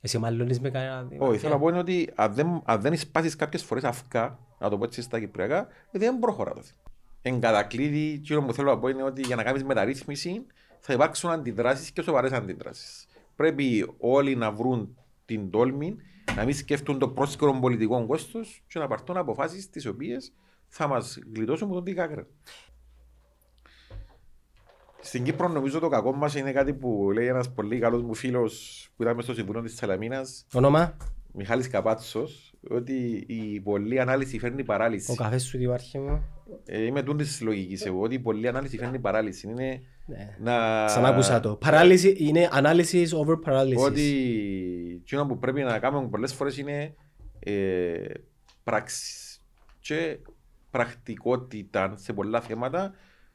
Εσύ μάλλονες με κανένα δήμα. Όχι, θέλω να πω είναι ότι αν δεν, αν δεν σπάσεις κάποιες φορές αυκά, να το πω έτσι στα κυπριακά, δεν προχωρά το θέμα. Εν κατακλείδη, κύριο που θέλω να πω είναι ότι για να κάνεις μεταρρύθμιση θα υπάρξουν αντιδράσεις και σοβαρές αντιδράσεις. Πρέπει όλοι να βρουν την τόλμη, να μην σκέφτουν το πρόσκαιρο πολιτικό κόστος και να πάρουν αποφάσεις τις οποίες θα μας γλιτώσουν από τον τι κάκρα. Στην Κύπρο νομίζω το κακό μας είναι κάτι που λέει ένας πολύ καλός μου φίλος που ήταν μες στο Συμβούλιο της Σαλαμίνας Όνομα, Μιχάλης Καπάτσος ότι η πολλή ανάλυση φέρνει παράλυση. ο καφές σου τι υπάρχει μου. Ε, είμαι τούτης της λογικής εγώ ότι η πολλή ανάλυση φέρνει παράλυση. Είναι Ναι. να... Ξανά άκουσα το. Παράλυση είναι analysis over paralysis. Ότι εκείνο που πρέπει να κάνουμε πολλές φορές είναι ε, πράξεις και πρακτικότητα σε πολλά θέματα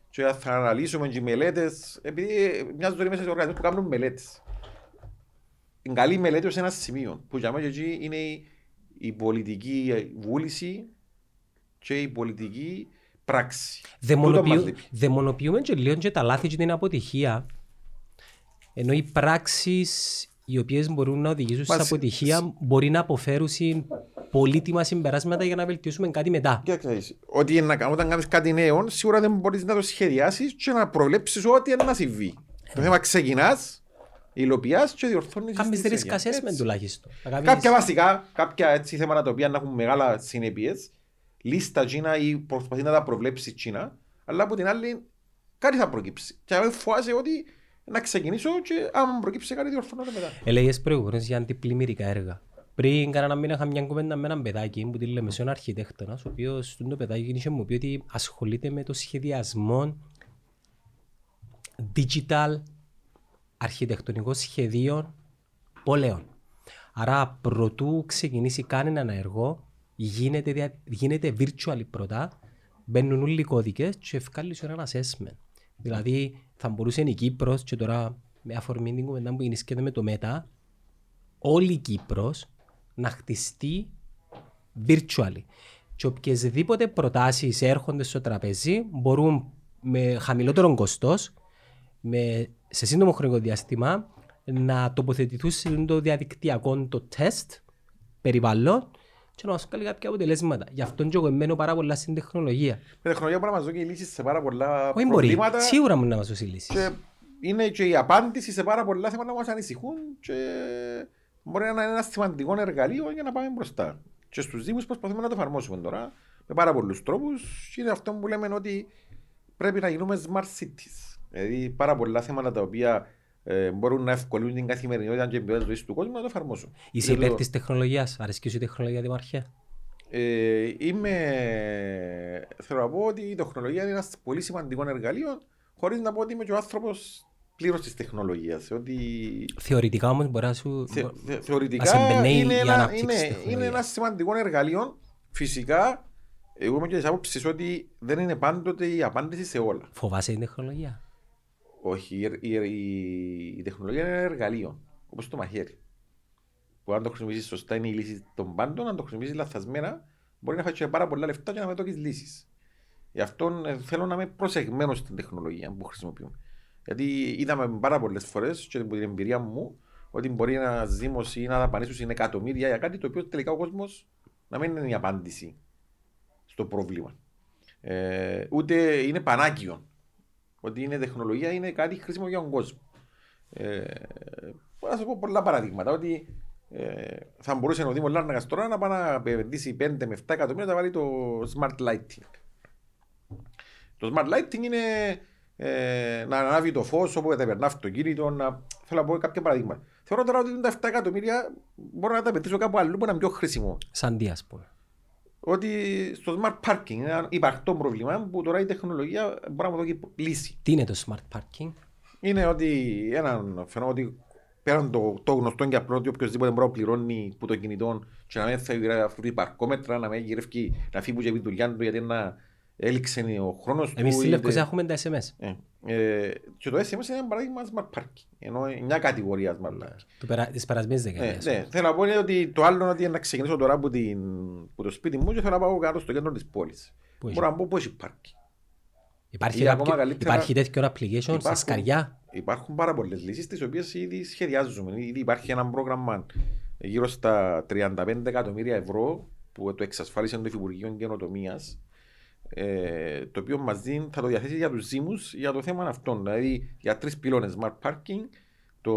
και θα αναλύσουμε και οι μελέτες επειδή μια ζωή μέσα σε οργανισμούς που κάνουν μελέτες. Η καλή μελέτη σε ένα σημείο που για μένα εκεί είναι η, η πολιτική βούληση και η πολιτική πράξη. Τούτο μας Δαιμονοποιού- λείπει. Δαιμονοποιούμε και λίγο και τα λάθη και την αποτυχία. Ενώ οι πράξεις οι οποίες μπορούν να οδηγήσουν σε Μα σε- αποτυχία μπορεί να αποφέρουν πολύτιμα συμπεράσματα για να βελτιώσουμε κάτι μετά. Κοίταξε, να δεις. ότι να, κάνω- όταν κάνεις κάτι νέο, σίγουρα δεν μπορείς να το σχεδιάσεις και να προβλέψεις ό,τι είναι να συμβεί. Το θέμα ξεκινάς, υλοποιάς και διορθώνεις Κάνεις στη risk συνέχεια. assessment Έτσι. τουλάχιστον. Να κάνεις- Κάποια βασικά, κάποια έτσι θέματα τα οποία να έχουν μεγάλα συνέπειες, λίστα Κίνα ή προσπαθεί να τα προβλέψει Κίνα, αλλά από την άλλη κάτι θα προκύψει. Και αν φοβάσαι ότι να ξεκινήσω και άμα προκύψει κάτι διορθώνω το μετά. Έλεγες προηγουμένως για αντιπλημμυρικά έργα. Πριν κανένα μήνα είχα μια κουβέντα με έναν παιδάκι που τη λέμε σε έναν αρχιτέκτονας, ο οποίος στον το παιδάκι είχε μου πει ότι ασχολείται με το σχεδιασμό digital αρχιτεκτονικών σχεδίων πόλεων. Άρα προτού ξεκινήσει κανένα ένα έργο, γίνεται, δια- γίνεται virtual πρώτα, μπαίνουν όλοι οι κώδικες και ευκάλλει σου ένα assessment. Δηλαδή θα μπορούσε η Κύπρος και τώρα με αφορμή την κουβέντα που ενισχύεται με το ΜΕΤΑ, όλη η Κύπρος να χτιστεί virtually. Και οποιασδήποτε προτάσεις έρχονται στο τραπέζι μπορούν με χαμηλότερο κοστός, με, σε σύντομο χρονικό διάστημα, να τοποθετηθούν σε το διαδικτυακό το τεστ περιβάλλον και να μας κάνει κάποια αποτελέσματα. Γι' αυτό και εγώ εμένω πάρα πολλά στην τεχνολογία. Η τεχνολογία μπορεί να μας δώσει λύσεις σε πάρα πολλά Όχι μπορεί, προβλήματα σίγουρα μου να μας δώσει λύσεις. και είναι και η απάντηση σε πάρα πολλά θέματα που μας ανησυχούν και μπορεί να είναι ένα σημαντικό εργαλείο για να πάμε μπροστά. Και στους Δήμους προσπαθούμε να το εφαρμόσουμε τώρα με πάρα πολλούς τρόπους και είναι αυτό που λέμε ότι πρέπει να γίνουμε smart cities. Δηλαδή πάρα πολλά θέματα τα οποία ε, μπορούν να ευκολύνουν την καθημερινότητα και την ποιότητα ζωής του κόσμου να το εφαρμόσουν. Είσαι Είναι υπέρ το- της τεχνολογίας, αρέσκει σου η τεχνολογία Δημαρχέ; Ε, είμαι... Θέλω να πω ότι η τεχνολογία είναι ένας πολύ σημαντικός εργαλείο, χωρίς να πω ότι είμαι και ο άνθρωπος πλήρως της τεχνολογίας. Ότι Θεωρητικά όμως μπορεί να σου... θε, θε, να σε θεωρητικά εμπνέει είναι η ένα, ανάπτυξη της είναι, είναι τεχνολογίας. ένας σημαντικός εργαλείο. Φυσικά, εγώ είμαι και της άποψης ότι δεν είναι πάντοτε η απάντηση σε όλα. Φοβάσαι την τεχνολογία; Όχι, η, η, η, η τεχνολογία είναι ένα εργαλείο, όπως το μαχαίρι. Που αν το χρησιμοποιήσεις σωστά είναι η λύση των πάντων, αν το χρησιμοποιήσεις λαθασμένα, μπορεί να φάει και πάρα πολλά λεφτά και να μην το λύσεις. Γι' αυτό ε, θέλω να είμαι προσεγμένος στην τεχνολογία που χρησιμοποιούμε. Γιατί είδαμε πάρα πολλές φορές και από την εμπειρία μου ότι μπορεί ένας Δήμο ή να δαπανίσουν εκατομμύρια για κάτι το οποίο τελικά ο κόσμος να μην είναι η απάντηση στο πρόβλημα. Ε, ούτε είναι πανάκιο. Ότι είναι τεχνολογία, είναι κάτι χρήσιμο για τον κόσμο. Ε, μπορώ να σου πω πολλά παραδείγματα. Ότι ε, θα μπορούσε ο Δήμο Λάρνακας τώρα να πάει να επενδύσει 5 με 7 εκατομμύρια να βάλει το smart lighting. Το smart lighting είναι ε, να ανάβει το φως όπου θα περνά αυτοκίνητο. Να... Θέλω να πω κάποια παραδείγματα. Θεωρώ τώρα ότι τα 7 εκατομμύρια μπορώ να τα επενδύσω κάπου αλλού που να είναι πιο χρήσιμο. Σαν τι ας πούμε. Ότι στο smart parking είναι ένα υπαρκτό πρόβλημα που τώρα η τεχνολογία μπορεί να μου δώσει λύση. Τι είναι το smart parking; Είναι ότι ένα φαινόμενο ότι πέραν το, το γνωστό και απλό ότι οποιοδήποτε μπορεί να πληρώνει που το κινητό και να μην θα γυρεύει αυτού του υπαρκόμετρα, να μην γυρεύει να φύγει που και επί τη δουλειά του γιατί να έληξε ο χρόνος του. Εμείς στη είτε- Λευκοσία έχουμε τα SMS. Ε, ε, και το SMS είναι ένα παράδειγμα smart parking. Ενώ είναι μια κατηγορία smart parking. Του περα... Της περασμένης Ναι, δεκαετίας. ναι. Θέλω να πω είναι ότι το άλλο είναι ότι να ξεκινήσω τώρα από, την, από το σπίτι μου και θέλω να πάω κάτω στο κέντρο της πόλης. Πού έχει; Μπορώ να πω πού έχει πάρκι. Υπάρχει, Ή ακόμα κάποιο... καλύτερα- υπάρχει τέτοιο application στα Υπάρχουν- σκαριά; Υπάρχουν πάρα πολλές λύσεις τις οποίες ήδη σχεδιάζουμε. Ήδη υπάρχει ένα πρόγραμμα γύρω στα 35 εκατομμύρια ευρώ που το εξασφάλισε το Υφυπουργείο Καινοτομίας. Ε, το οποίο μας δίνει, θα το διαθέσει για τους Δήμους για το θέμα αυτό. Δηλαδή για τρεις πυλώνες smart parking, το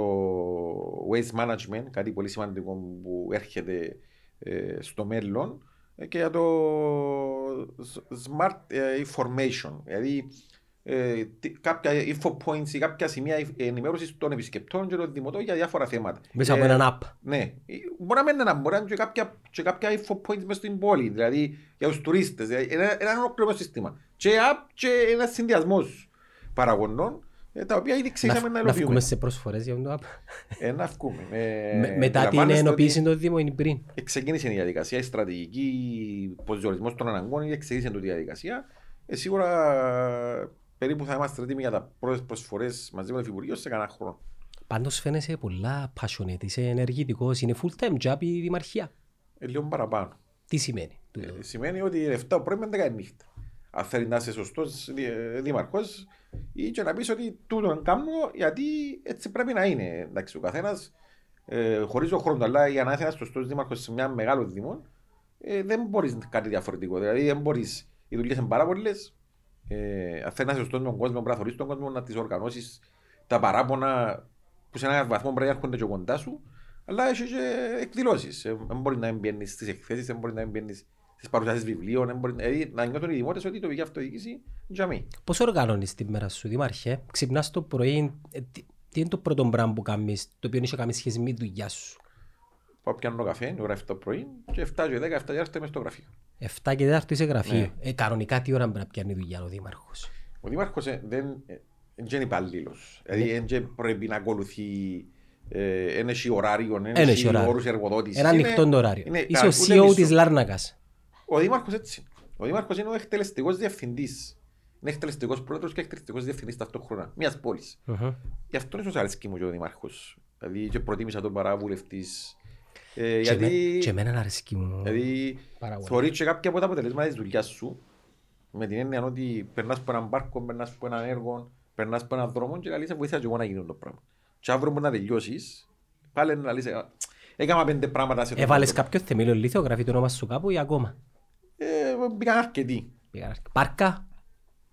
waste management, κάτι πολύ σημαντικό που έρχεται ε, στο μέλλον ε, και για το smart ε, information. Δηλαδή ε, τι- κάποια info points ή κάποια σημεία ενημέρωσης των επισκεπτών και των δημοτών για διάφορα θέματα. Μέσα από Ε, έναν app. Ναι, μπορεί να μην είναι ένα, μπορεί να είναι και κάποια, και κάποια info points μέσα στην πόλη, δηλαδή για τους τουρίστες, δηλαδή ένα, ένα ολόκληρο σύστημα. Και app και ένα συνδυασμός παραγωνών, ε, τα οποία ήδη ξεκινάμε να Να, να βγούμε υλοποιούμε. σε προσφορές για το app. Ε, να βγούμε. Ε, Με- μετά την αντιλαμβάνεστε ενοποίηση ότι των Δήμων είναι πριν. Ξεκίνησε η διαδικασία, η στρατηγική προσδιορισμός των αναγκών, ξεκίνησε η διαδικασία. Ε, σίγουρα ε, περίπου θα είμαστε έτοιμοι για τα πρώτες προσφορές μαζί με το Υφυπουργείο σε κανένα χρόνο. Πάντως φαίνεσαι πολλά passionate, είσαι ενεργητικός, είναι full time job η δημαρχία. Ε, λίγο παραπάνω. Τι σημαίνει τούτο. Ε, σημαίνει ότι 7 το πρωί με 10 νύχτα. Αν θέλει να είσαι σωστός δήμαρχο, ή και να πεις ότι τούτο κάνω γιατί έτσι πρέπει να είναι. Εντάξει, ο καθένας ε, χωρίς ο χρόνο, αλλά για να είσαι ένας σωστός δήμαρχο σε μια μεγάλο δήμο, ε, δεν μπορείς κάτι διαφορετικό. Δηλαδή, δεν μπορείς. Οι δουλειές είναι πάρα πολλές. Ε, αν θέλει να είσαι σωστό με τον κόσμο, πρέπει να θωρείς τον κόσμο, να τις οργανώσεις τα παράπονα που σε έναν βαθμό πρέπει να έρχονται και κοντά σου. Αλλά έχεις και εκδηλώσεις. Δεν μπορεί να μπαίνεις στις εκθέσεις, δεν μπορεί να μπαίνεις στις παρουσιάσεις βιβλίων. δεν Μπορεί, δηλαδή, να νιώθουν οι δημότες ότι η τοπική αυτοδιοίκηση είναι για μí. Πώς οργανώνεις τη μέρα σου, Δημάρχε, ξυπνάς το πρωί, ε, τι, τι είναι το πρώτο πράγμα που κάνεις, το οποίο έχει κάνει σχέση με τη δουλειά σου; Πάω πιάνω καφέ, η ώρα 7 το πρωί και 7 και 10, 7 και 4 είμαι στο γραφείο. 7 και 4 είσαι γραφείο. Ναι. Ε, κανονικά τι ώρα πρέπει να πιάνει δουλειά ο Δήμαρχος; Ο Δήμαρχος ε, δεν ε, δεν είναι υπαλλήλος. Δηλαδή δεν πρέπει να ακολουθεί δεν έχει ωράριο, δεν Εν έχει έχει ωράριο. όρους εργοδότησης. Ένα Είναι- ανοιχτό το ωράριο. είναι Είσαι ο κα- ούτε CEO μισό. της Λάρνακας. Ο Δήμαρχος έτσι. Ο Δήμαρχος είναι ο εκτελεστικός διευθυντής. Είναι εκτελεστικός πρόεδρος και εκτελεστικός διευθυντής ταυτόχρονα μιας πόλης. Μμμ. Γι' αυτό ίσως αρέσκει μου και ο Δήμαρχος. Δηλαδή και προτίμησα τον παρά βουλευτής Ε, Και, εμέ- γιατί και εμένα αρέσκει μου. δηλαδή, πάρα πολύ. θεωρείς και κάποια από τα αποτελέσματα της δουλειάς σου με την έννοια ότι περνάς από έναν πάρκο, περνάς από έναν έργο, περνάς από έναν δρόμο και λαλείς βοήθησα και εγώ να γίνει το πράγμα. Και αύριο που να τελειώσεις, πάλι να λαλείς «Α, έκανα πέντε πράγματα σε το Έβαλες πράγμα». κάποιο θεμέλιο λίθο, γράφει το όνομα σου κάπου ή ακόμα; Ε, Μπήκαν αρκετοί. Πήγα- Πάρκα.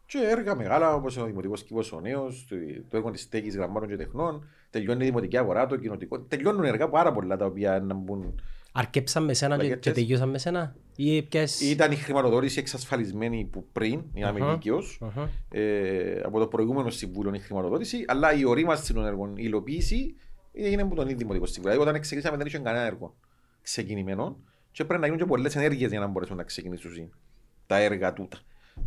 Και έργα μεγάλα όπως ο Δημοτικός Κήπος ο Νέος, το, το έργο της στέγης γραμμάτων και τεχνών, τελειώνει η Δημοτική Αγορά, το κοινοτικό. Τελειώνουν έργα πάρα πολλά τα οποία να μπουν. Αρκέψαν με σένα και, και Πλακέτες. τελειώσαν με σένα. Ή ποιες... Ήταν η χρηματοδότηση εξασφαλισμένη που πριν, για να είμαι Αχα. δίκαιος, Αχα. ε, από το προηγούμενο συμβούλιο η χρηματοδότηση, αλλά η ορίμαση των έργων, η υλοποίηση έγινε από τον ίδιο Δημοτικό Συμβούλιο. Δηλαδή, όταν ξεκινήσαμε δεν είχε κανένα έργο ξεκινημένο και πρέπει να γίνουν και πολλές ενέργειες για να μπορέσουν να ξεκινήσουν τα έργα τούτα.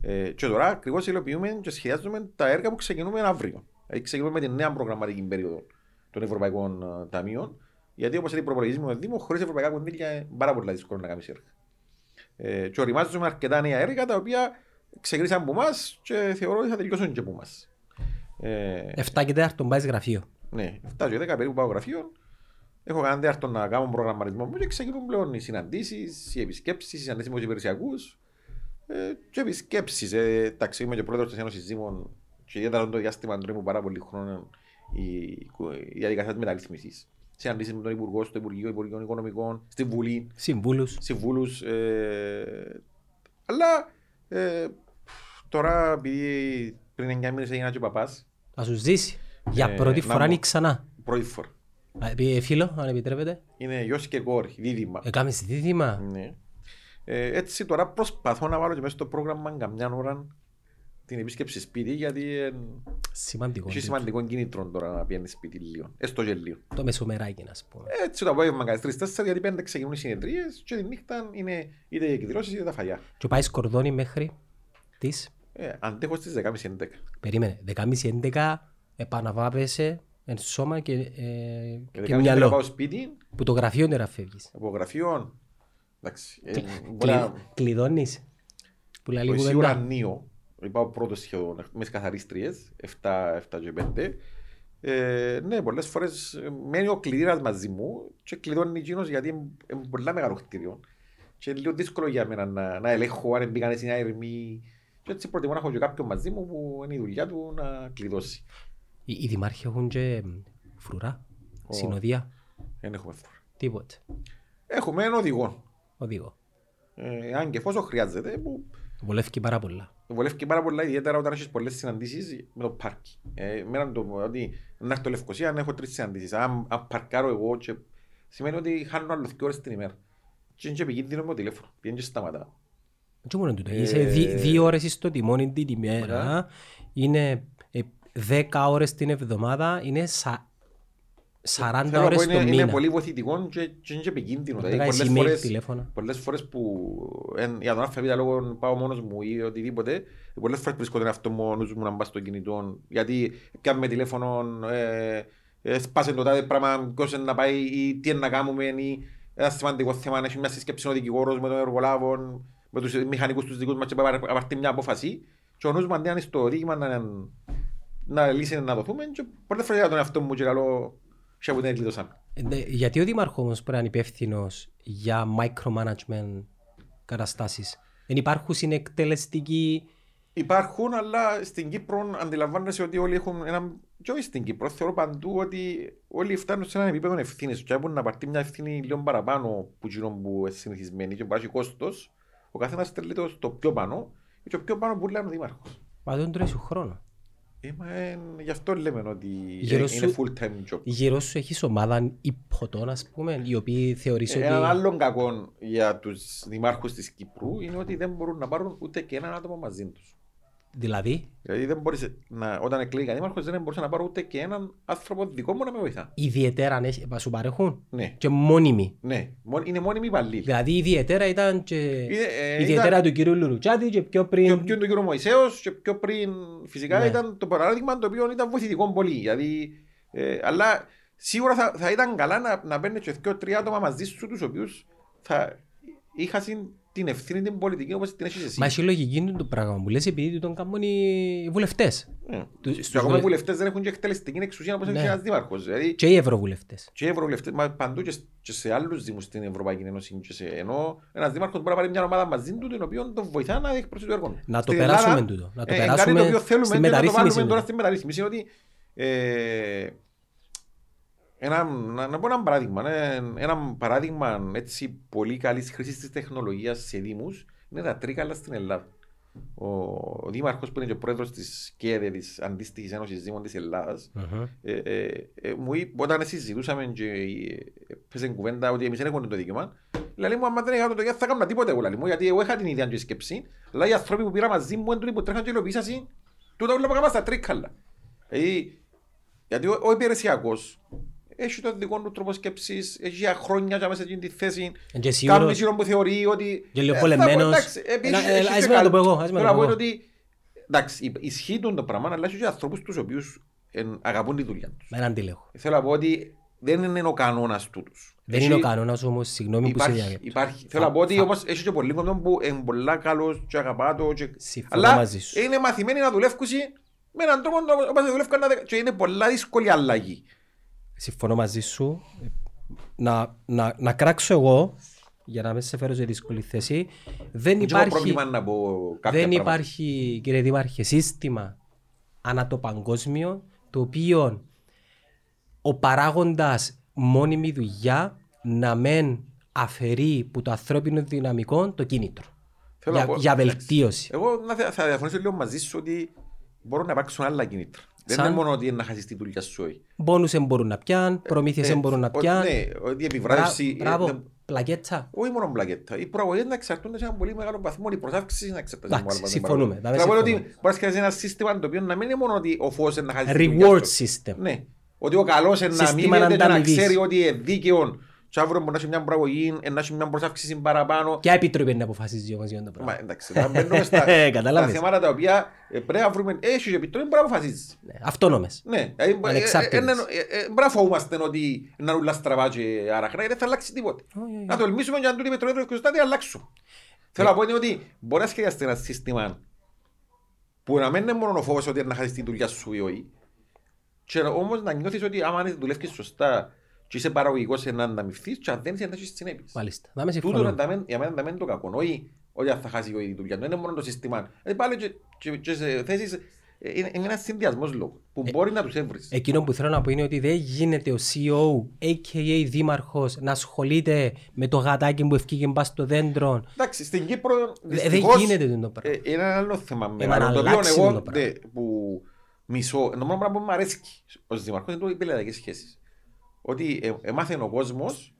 Ε, και τώρα ακριβώς υλοποιούμε και σχεδιάζουμε τα έργα που ξεκινούμε αύριο. Δηλαδή ξεκινούμε με την νέα προγραμματική περίοδο των Ευρωπαϊκών ε, Ταμείων, γιατί όπως είναι η προπολογισμή με το Δήμο, χωρίς ευρωπαϊκά κονδύλια είναι πάρα πολύ δύσκολο να κάνεις έργα. Ε, και οριμάζουμε αρκετά νέα έργα τα οποία ξεκίνησαν από εμάς και θεωρώ ότι θα τελειώσουν και από εμάς. Ε, Εφτά και τέταρτον πάει γραφείο. ναι, 7 και 10 περίπου πάω γραφείο. Έχω κάνει τέταρτο να κάνω προγραμματισμό μου και ξεκινούν πλέον οι συναντήσεις, οι επισκέψεις, οι συναντήσεις με τους υπηρεσιακούς ε, και επισκέψει. Ε, εντάξει, είμαι και πρόεδρος της Ένωσης Δήμων και ιδιαίτερα το διάστημα του μου πάρα πολύ χρόνο η, η διαδικασία της μεταρρύθμιση. Συναντήσεις με τον Υπουργό, στο Υπουργείο Υπουργών Οικονομικών, στη Βουλή, Συμβούλους. συμβούλους. Ε, αλλά ε, τώρα επειδή πριν 9 μήνες έγινα και παπάς, Να σου ζήσει. Για Ε, πρώτη να φορά μου- ή ξανά. πρώτη φορά. Α, ε, Φίλο, αν επιτρέπετε. Είναι γιος και κόρη, δίδυμα. Έκαμες δίδυμα. Ναι. Ε, έτσι τώρα προσπαθώ να βάλω και μέσα στο πρόγραμμα καμιά ώρα την επίσκεψη σπίτι γιατί ε, Σημαντικό. έχει σημαντικό κίνητρο τώρα να πιένει σπίτι λίγο. Έστω και λίγο. Το μεσομεράκι, να πούμε. Έτσι το απόγευμα κάνεις τρεις τέσσερα γιατί πέντε ξεκινούν οι συνεδρίες και τη νύχτα είναι είτε οι εκδηλώσεις είτε τα φαγιά. Και πάει σκορδόνι μέχρι τις, Ε, αντέχω στις 10.30-11. περίμενε, 10.30-11 επαναβάπεσαι εν σώμα και, ε, και 10.30 να μυαλό. πάω σπίτι, Που το γραφείο είναι να φεύγεις. από γραφείο, εντάξει, ε, Κλει- μπορεί να... Κλειδώνεις. Που λέει Όχι, λίγο Σίγουρα πεντά. νίο. Πάω πρώτος σχεδόν με τις καθαρίστριες, 7, 7 και 5. Ε, ναι, πολλές φορές ε, μένει ο κλειδίρας μαζί μου και κλειδώνει εκείνος γιατί είναι είναι πολλά μεγάλο κτίριο. Και είναι λίγο δύσκολο για μένα να, να ελέγχω αν μπήκαν στην αερμή. Και έτσι προτιμώ να έχω και κάποιον μαζί μου που είναι η δουλειά του να κλειδώσει. Οι, οι δημάρχοι έχουν και μ, φρουρά, Ω. συνοδεία, Δεν έχουμε φρουρά. τίποτε. Έχουμε ένα οδηγό. Οδηγό. Ε, αν και εφόσον χρειάζεται, που Βολεύει πάρα πολλά. βολεύει πάρα πολλά, ιδιαίτερα όταν έχεις πολλές συναντήσεις με το πάρκι. Ε, εμένα το ότι να έρθω Λευκοσία να έχω τρεις συναντήσεις. Αν, αν παρκάρω εγώ, και, σημαίνει ότι χάνω άλλο δύο ώρες την ημέρα. Και είναι και επικίνδυνο με το τηλέφωνο. Πιένει και σταματά. Και μόνο τούτο. Ε, Είσαι δι- δύο ώρες στο τιμόνι την ημέρα, είναι ε, δέκα ώρες την εβδομάδα, είναι σα, 40 Θέλω να πω, ώρες είναι, το είναι μήνα. πολύ βοηθητικό και, και είναι και επικίνδυνο. Να Δηλαδή, κάνεις πολλές email, φορές, τηλέφωνα. πολλές φορές που εν, για τον ΑΒ λόγω πάω μόνος μου ή οτιδήποτε, πολλές φορές βρίσκω τον εαυτό μου μόνος μου να μπω στο κινητό. Γιατί πιάνουμε τηλέφωνο, ε, ε, σπάσε το τάδε πράγμα, ποιος είναι να πάει ή τι είναι να κάνουμε ή ένα σημαντικό θέμα, να έχει μια συσκέψη ο δικηγόρος με τον εργολάβο, με τους μηχανικούς τους δικούς μας και πάει να πάρει μια απόφαση και ο νους μου αντί να είναι στο ρήγμα να, να λύσει να δοθούμε και πολλές φορές για τον εαυτό μου και καλό και από την εκλείδωσαν. Ε, ναι, Γιατί ο Δήμαρχος όμως πρέπει να είναι υπεύθυνος για micromanagement καταστάσεις. Δεν υπάρχουν συνεκτελεστικοί... Υπάρχουν, αλλά στην Κύπρο αντιλαμβάνεσαι ότι όλοι έχουν ένα. Και όχι στην Κύπρο, θεωρώ παντού ότι όλοι φτάνουν σε ένα επίπεδο ευθύνης. Και αν να πάρει μια ευθύνη λίγο παραπάνω που εκείνο που είναι συνηθισμένη και υπάρχει κόστος, ο καθένας στέλνει το στο πιο πάνω και το πιο πάνω που λέει ο Δήμαρχος. Μα δεν τρώει σου χρόνο. Ε, μα, ε, γι' αυτό λέμε ότι Γύρω είναι σου- full time job. Γύρω σου έχεις ομάδα υποτών, ας πούμε, οι οποίοι θεωρείς Ε, ότι... Έναν άλλο κακό για τους δημάρχους της Κύπρου είναι ότι δεν μπορούν να πάρουν ούτε και έναν άτομο μαζί τους. Δηλαδή, Δηλαδή δεν μπορείς να, όταν εκλέγει δήμαρχος δεν μπορούσε να πάρω ούτε και έναν άνθρωπο δικό μου να με βοηθά. ιδιαίτερα αν έχει- μα σου παρέχουν Ναι, και μόνιμοι. ναι. Μο- Είναι μόνιμη υπαλλήλη. Δηλαδή ιδιαίτερα ήταν και... Είναι, ε, ιδιαίτερα ήταν- του κύριου Λουρουτσάτη και πιο πριν... Πιο πιο τον κύριο Μωυσέος και πιο πριν φυσικά Ναι. ήταν το παράδειγμα το οποίο ήταν βοηθητικό πολύ. Δηλαδή, ε, αλλά σίγουρα θα, θα ήταν καλά να, να παίρνεις και δύο τρία άτομα μαζί σου τους οποίους θα είχαν την ευθύνη την πολιτική όπως την έχεις εσύ. Μα έχει λογική του το πράγμα που λες επειδή τον κάνουν οι βουλευτές. Ναι. Τους- Και τους ακόμα οι βουλε- βουλευτές δεν έχουν και εκτελεστική εξουσία όπως έχει Ναι. ένας δήμαρχος. Δηλαδή Και οι ευρωβουλευτές. και οι ευρωβουλευτές, μα παντού και, σ- και σε άλλους δήμους στην Ευρωπαϊκή Ένωση. Και σε, ενώ ένας δήμαρχος μπορεί να πάρει μια ομάδα μαζί του, την οποία τον βοηθά να εκπροσωπεί το έργο. του. Να το Στην περάσουμε Ελλάδα, τούτο. Να το ε, ε, περάσουμε κάτι το οποίο θέλουμε στη και να το μεταρρύθμιση βάλουμε τώρα τούτο. στη μεταρρύθμιση. Είναι ότι ε, ένα, να, να πω ένα παράδειγμα. ε, Ένα παράδειγμα έτσι, πολύ καλής χρήσης της τεχνολογίας σε Δήμους είναι τα τρίκαλα στην Ελλάδα. Ο, ο Δήμαρχος που είναι και ο πρόεδρος της ΚΕΔΕ, της αντίστοιχης Ένωσης Δήμων της Ελλάδας, Μμμ. ε, ε, ε, μου είπε, όταν συζητούσαμε και ε, έπαιζε κουβέντα ότι εμείς δεν έχουμε το δικαίωμα, λέει μου, άμα δεν είχα το δικαίωμα θα έκανα τίποτε εγώ, λέει μου, γιατί εγώ είχα την ιδέα και τη σκέψη, αλλά οι άνθρωποι που πήρα μαζί μου, έντονοι που τρέχαν και υλοποίησαν, τούτα όλα που έκανα στα τρίκαλα. Δηλαδή, γιατί ο, ο υπηρεσιακός έχει τον δικό του τρόπο σκέψης, έχει για χρόνια και μέσα σε αυτή τη θέση, Εν και σίγουρος- κάνει εκείνο που θεωρεί ότι... Και λίγο Ε, πολεμμένος. θα πω, εντάξει, επίσης, Ένα- ε, έχει ας και με να το καλ- πω εγώ, ας με να Θέλω το να πω πω εγώ. ότι εντάξει, υ- ισχύει τον το πράγμα, αλλά έχει και ανθρώπους τους οποίους ε, αγαπούν τη δουλειά τους. Με έναν τηλέχο. Θέλω να πω ότι δεν είναι ο κανόνας τούτος. Δεν Έχει- είναι ο κανόνας όμως, συγγνώμη που σε Υπάρχει, διακέπτω. υπάρχει. Θέλω να πω ότι όμως έχει και πολλοί κόσμο που είναι πολλά καλός και αγαπά το και... Συμφωνώ Αλλά μαζί σου. είναι μαθημένοι να δουλεύουν με έναν τρόπο όπως δουλεύουν να- και είναι πολλά δύσκολη αλλαγή. Συμφωνώ μαζί σου. Να, να, να κράξω εγώ, για να μην σε φέρω σε δύσκολη θέση, δεν Δεν έχω υπάρχει, πρόβλημα να πω κάποια δεν πράγματα. υπάρχει, κύριε Δήμαρχε, σύστημα ανά το παγκόσμιο, το οποίο ο παράγοντας μόνιμη δουλειά να μεν αφαιρεί που το ανθρώπινο δυναμικό το κίνητρο. Θέλω να Για, πω- για εντάξει. βελτίωση. Εγώ να θε- θα διαφωνήσω λίγο μαζί σου ότι μπορούν να υπάρξουν άλλα κίνητρα. Δεν Σαν- είναι μόνο ότι είναι να χάσεις τη δουλειά σου. όχι. Μπόνους μπορούν να πιάνουν, προμήθειες Ε, μπορούν να ότι- πιάνουν. Ναι, ότι η επιβράβευση... Μπρα- Μπράβο, ε, δεν- πλακέτσα. Όχι μόνο μπλακέτα. Οι προαγωγές να εξαρτώνται σε έναν πολύ μεγάλο βαθμό. Οι προσάυξεις να εξαρτώνται σε έναν Εντάξει, πολύ μεγάλο βαθμό. συμφωνούμε. Τα Θέλω να πω ότι συμφωνούμε. μπορεί να σκεφτείς ένα σύστημα το οποίο να μην είναι μόνο ότι ο φως είναι να χάσεις τη δουλειά Reward σου. system. Ναι. Ότι ο καλός είναι να Σύστημα μείνει και να ανταμοιβής. ξέρει ότι είναι δίκαιο. Και αύριο μπορεί να έχει μια προαγωγή, να έχει μια προσάυξηση παραπάνω. Ποια επιτροπή να αποφασίζει όμως για το Μα πράγμα. εντάξει, θα μπαίνουμε στα, Ε, στα κατάλαβες. θέματα τα οποία ε, πρέπει να βρούμε. Έχεις και επιτροπή μπορεί να αποφασίζεις. Ναι, Αυτόνομες. Ναι, ε, ε, Ανεξάρτητες. ε, ε, ε, ε, Μπορεί να φοβούμαστε ότι να ρουλάς στραβά και αραχνά, δεν θα αλλάξει τίποτε. Όχι, όχι. Να το ελμίσουμε για να τούτοι οι πετρολαίοι και να αλλάξουν. Θέλω να πω είναι ότι μπορεί να σχεδιαστεί ένα σύστημα που να μην είναι μόνο ο φόβος ότι να χάσεις τη δουλειά σου ή όχι. Και όμως να νιώθεις ότι άμα δουλεύεις σωστά και είσαι παραγωγικός να ανταμυφθείς και αν δεν είσαι να έχεις συνέπειες. Μάλιστα. Να με Τούτο συμφωνώ. να τα μεν- για μένα να μένει το κακό. Όχι ότι αν θα χάσει η δουλειά του. Δεν είναι μόνο το σύστημα. Ε, πάλι και, και, και σε θέσεις ε, είναι, είναι ένας συνδυασμός λόγου που μπορεί να τους έβρεις. Εκείνο που θέλω να πω είναι ότι δεν γίνεται ο CEO, a.k.a. δήμαρχος, να ασχολείται με το γατάκι που ευκήγε μπας στο δέντρο. Εντάξει, στην Κύπρο δεν δυστυχώς γίνεται το πράγμα. ε, είναι ένα άλλο θέμα να μεγάλο. Το οποίο αλλάξει εγώ το πράγμα. δε, που μισώ, το μόνο πράγμα που μου αρέσει ως δήμαρχος είναι το οι πελατικές σχέσεις. Ότι ε, έμαθε ο κόσμος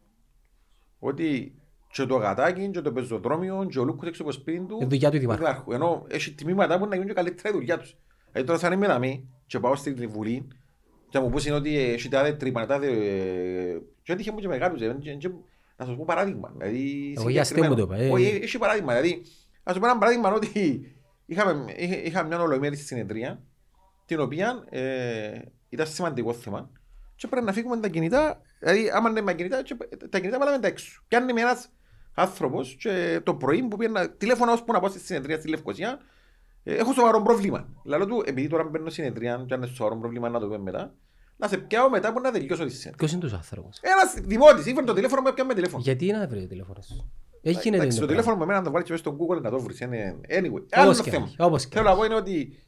ότι και το γατάκι και το πεζοδρόμιο και ο Λούκος έξω από το σπίτι του Η δουλειά του δημάρχου. Ενώ έχει τιμήματα που να γίνουν και καλύτερα η δουλειά τους. Δηλαδή τώρα θα είναι με και πάω στην Βουλή και να μου πούσουν ότι έχει τάδε τρύπα, τάδε... ε, Και έτυχε μου και μεγάλους. ε, και- και- Να σας πω παράδειγμα. Δηλαδή, Εγώ για αστείο μου το είπα, ε. Όχι, έχει παράδειγμα. Δηλαδή, να σου πω ένα παράδειγμα ότι είχαμε, είχα, είχα μια ολοημέρη συνεδρία την οποία ε, ήταν σημαντικό θέμα και πρέπει να φύγουμε τα κινητά, δηλαδή άμα είναι με κινητά, και τα κινητά βάλαμε τα έξω. Και αν είμαι ένας άνθρωπος και το πρωί που πήγαινα τηλέφωνα ώσπου να πάω στη συνεδρία στη Λευκοσία, ε, έχω σοβαρό πρόβλημα. Λαλό του, επειδή τώρα μπαίνω συνεδρία και αν είναι σοβαρό πρόβλημα να το πούμε μετά, να σε πιάω μετά που να τελειώσω τη συνεδρία. Ποιος είναι τους άνθρωπος; Ένας δημότης, ήφερε το τηλέφωνο μου, έπιαμε τηλέφωνο. Γιατί να βρει το τηλέφωνο σου; Δεν γίνεται Εντάξει, το το πράγμα. τηλέφωνο με εμένα να το βάλεις και μέσα στο Google να το βρεις. Είναι... Anyway, άλλο Όπως και να θέμα. έχει, όπως και Θέλω να να πω είναι ότι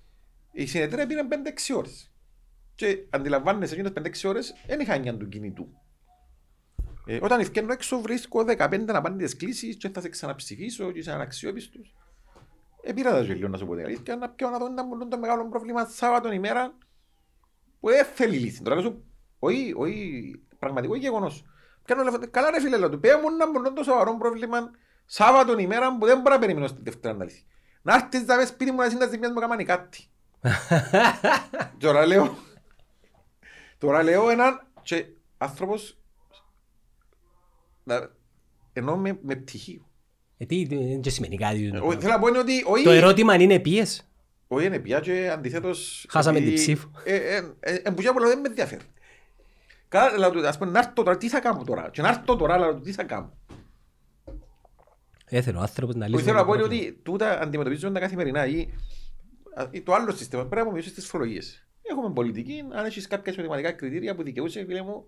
η συνεδρία πήρε 5-6 ώρες. Και αντιλαμβάνεσαι εκείνες 5-6 ώρες δεν είχα έννοια του κινητού. Ε, όταν ευκαιρνώ έξω βρίσκω 15 απάντητες κλήσεις και θα σε ξαναψηφίσω και είσαι αναξιόπιστος. Ε, πήρα τα γελίο να σου πω την αλήθεια να πιω να δω ένα μόνο το μεγάλο πρόβλημα Σάββατον ημέρα που δεν θέλει λύση. Τώρα λέω σου, όχι, όχι, πραγματικό γεγονός. Κάνω λεφτά, καλά ρε φίλε, λέω του, πέ μου να μόνο το σοβαρό πρόβλημα Σάββατον ημέρα που δεν μπορώ να περιμένω στη Δευτέρα να λύσει. Να έρθεις να πες σπίτι μου να σύντας ζημιάς μου κάμανε κάτι. Τώρα λέω, τώρα λέω έναν και άνθρωπος να- ενώ με, με πτυχίο. Ε, τι, δεν και σημαίνει κάτι. το Ε, πράγμα. Θέλω να πω είναι ότι όχι, Το ερώτημα είναι πίεση. όχι είναι πια και αντιθέτως Χάσαμε επειδή- την ψήφο. Ε, ε, ε, ε, που για πολλά δεν με ενδιαφέρει. Καλά, λέω του, ας πούμε, να έρθω τώρα, τι θα κάνω τώρα; Και να έρθω τώρα, λέω του, τι θα κάνω; Δεν θέλω ο άνθρωπος να Που λύσει θέλω το να πω είναι πρόβλημα. ότι τούτα αντιμετωπίζουν τα καθημερινά ή, ή το άλλο σύστημα πρέπει να μειώσεις τις φορολογίες. Έχουμε πολιτική, αν έχεις κάποια εισοδηματικά κριτήρια που δικαιούσε, φίλε μου,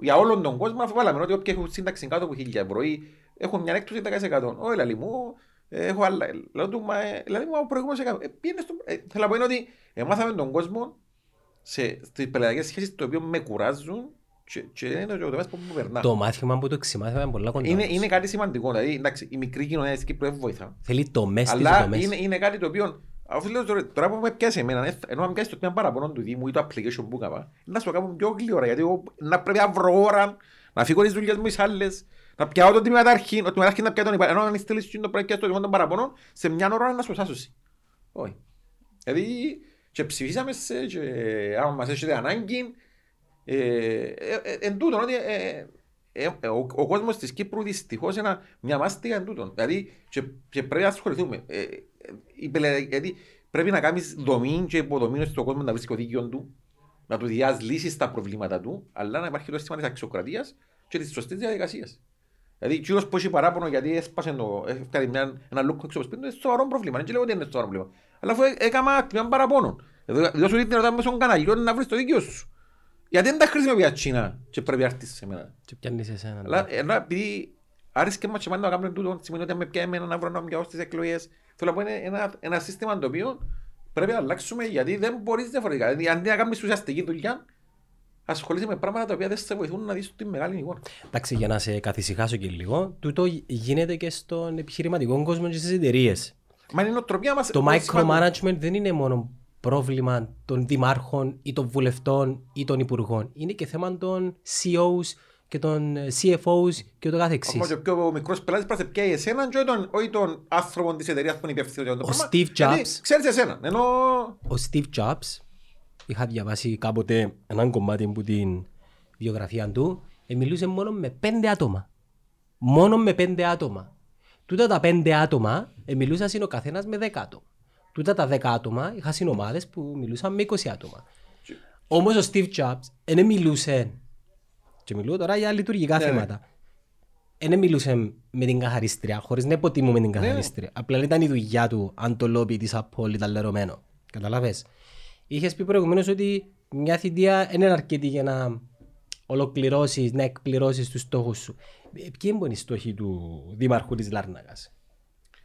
για όλον τον κόσμο, αφού βάλαμε ότι όποιοι έχουν σύνταξη κάτω από 1000 ευρώ ή έχουν μια έκπτωση 10%. Όχι, λαλή μου, ε, έχω άλλα. Λέω του, μα, ε, λαλή μου, ο προηγούμενος έκαμε. Ε, πήγαινε στο... ε, θέλω να πω είναι ότι εμάθαμε τον κόσμο σε, στις πελατικές σχέσεις το οποίο με κουράζουν και, και είναι το τομέας που μου περνά. Το μάθημα που το ξημάθημα είναι πολλά κοντά Είναι, μας. είναι κάτι σημαντικό. Δηλαδή, εντάξει, η μικρή κοινωνία της Κύπρου δεν βοηθά. Θέλει το μες της Αλλά δομές. είναι, είναι κάτι το οποίο. Αφού λέω τώρα, τώρα που με πιάσει εμένα, ε, ενώ να πιάσει το τμήμα παραπάνω του Δήμου ή το application που έκανα, να σου το κάνω πιο γλυόρα. Γιατί εγώ να πρέπει να βρω ώρα, να φύγω τις δουλειές μου τις άλλες, να πιάω το τμήματάρχη, ο τμήματάρχη να πιάω τον υπάλληλο. Ενώ αν στείλεις και το πρέπει να πιάσεις το τμήμα των παραπάνω, σε μια ώρα να σου σάσωσει. Όχι. Δηλαδή, και ψηφίσαμε σε, και άμα μας έχετε ανάγκη, ε, ε, ε, εν τούτον, ότι ε, ε, ε, ο, ο κόσμος της Κύπρου δυστυχώς είναι μια μάστιγα εν τούτον. Δηλαδή, και, και πρέπει να ασχοληθούμε. Ε, ε, η πελε- γιατί πρέπει να κάνεις δομή και υποδομή στον κόσμο να βρει το δίκαιο του, να του διάς λύσεις στα προβλήματα του, αλλά να υπάρχει το αίσθημα της αξιοκρατίας και της σωστής διαδικασίας. Δηλαδή, κύριος που έχει παράπονο γιατί έσπασε το, έφτιαξε μια, ένα λούκο έξω από σπίτι, είναι σοβαρό πρόβλημα. Δεν λέω ότι είναι σοβαρό πρόβλημα. Αλλά αφού έκανα μια παραπονό, εδώ εδώ σου δίνει την μέσω των καναλιών να βρεις το δίκαιο σου. Γιατί δεν τα χρησιμοποιεί Τσίνα και πρέπει να έρθεις σε μένα. Και πιάνεις εσένα. Αλλά ενώ επειδή άρεσε μας και πάντα να κάνουμε τούτο, σημαίνει ότι αν με πιάει εμένα να βρω να πιάω στις εκλογές. Θέλω να πω είναι ένα, ένα σύστημα το οποίο πρέπει να αλλάξουμε γιατί δεν μπορείς διαφορετικά. Δηλαδή αντί να κάνεις ουσιαστική δουλειά, ασχολείσαι με πράγματα τα οποία δεν σε βοηθούν να δεις τη μεγάλη εικόνα. Εντάξει, για να σε καθησυχάσω και λίγο, τούτο γίνεται και στον επιχειρηματικό κόσμο και στις εταιρείες. Μα είναι η νοοτροπία μας. Το είναι σημαντικό. micromanagement δεν είναι μόνο πρόβλημα των δημάρχων ή των βουλευτών ή των υπουργών. Είναι και θέμα των CEOs και των ε, CFOs και το Ακόμα καθεξής. και ο πιο μικρός πελάτης πρέπει να σε πιάει εσένα και όχι τον, όχι τον άνθρωπο της εταιρείας που είναι υπεύθυνο για το Ο πράγμα. Steve Γιατί Jobs. Ξέρεις εσένα. Ενώ Ο Steve Jobs, είχα διαβάσει κάποτε έναν κομμάτι από την βιογραφία του, ε, μιλούσε μόνο με πέντε άτομα. Μόνο με πέντε άτομα. Τούτα τα πέντε άτομα ε, μιλούσαν ο καθένας με δέκα άτομα. Τούτα τα δέκα άτομα είχα συνομάδες που μιλούσαν με 20 άτομα. Όμως ο Steve Jobs δεν μιλούσε. Και μιλούω τώρα για λειτουργικά Ναι, ναι. θέματα. Δεν μιλούσε με την καθαρίστρια, χωρίς να υποτιμούμε την καθαρίστρια. Απλά ήταν η δουλειά του αν το λόμπι της Apple ήταν λερωμένο. Καταλαβέ. Είχες πει προηγουμένως ότι μια θητεία δεν είναι αρκετή για να ολοκληρώσεις, να εκπληρώσεις τους στόχους σου. Ε, Ποιοι είναι οι στόχοι του Δήμαρχου της Λάρνακας;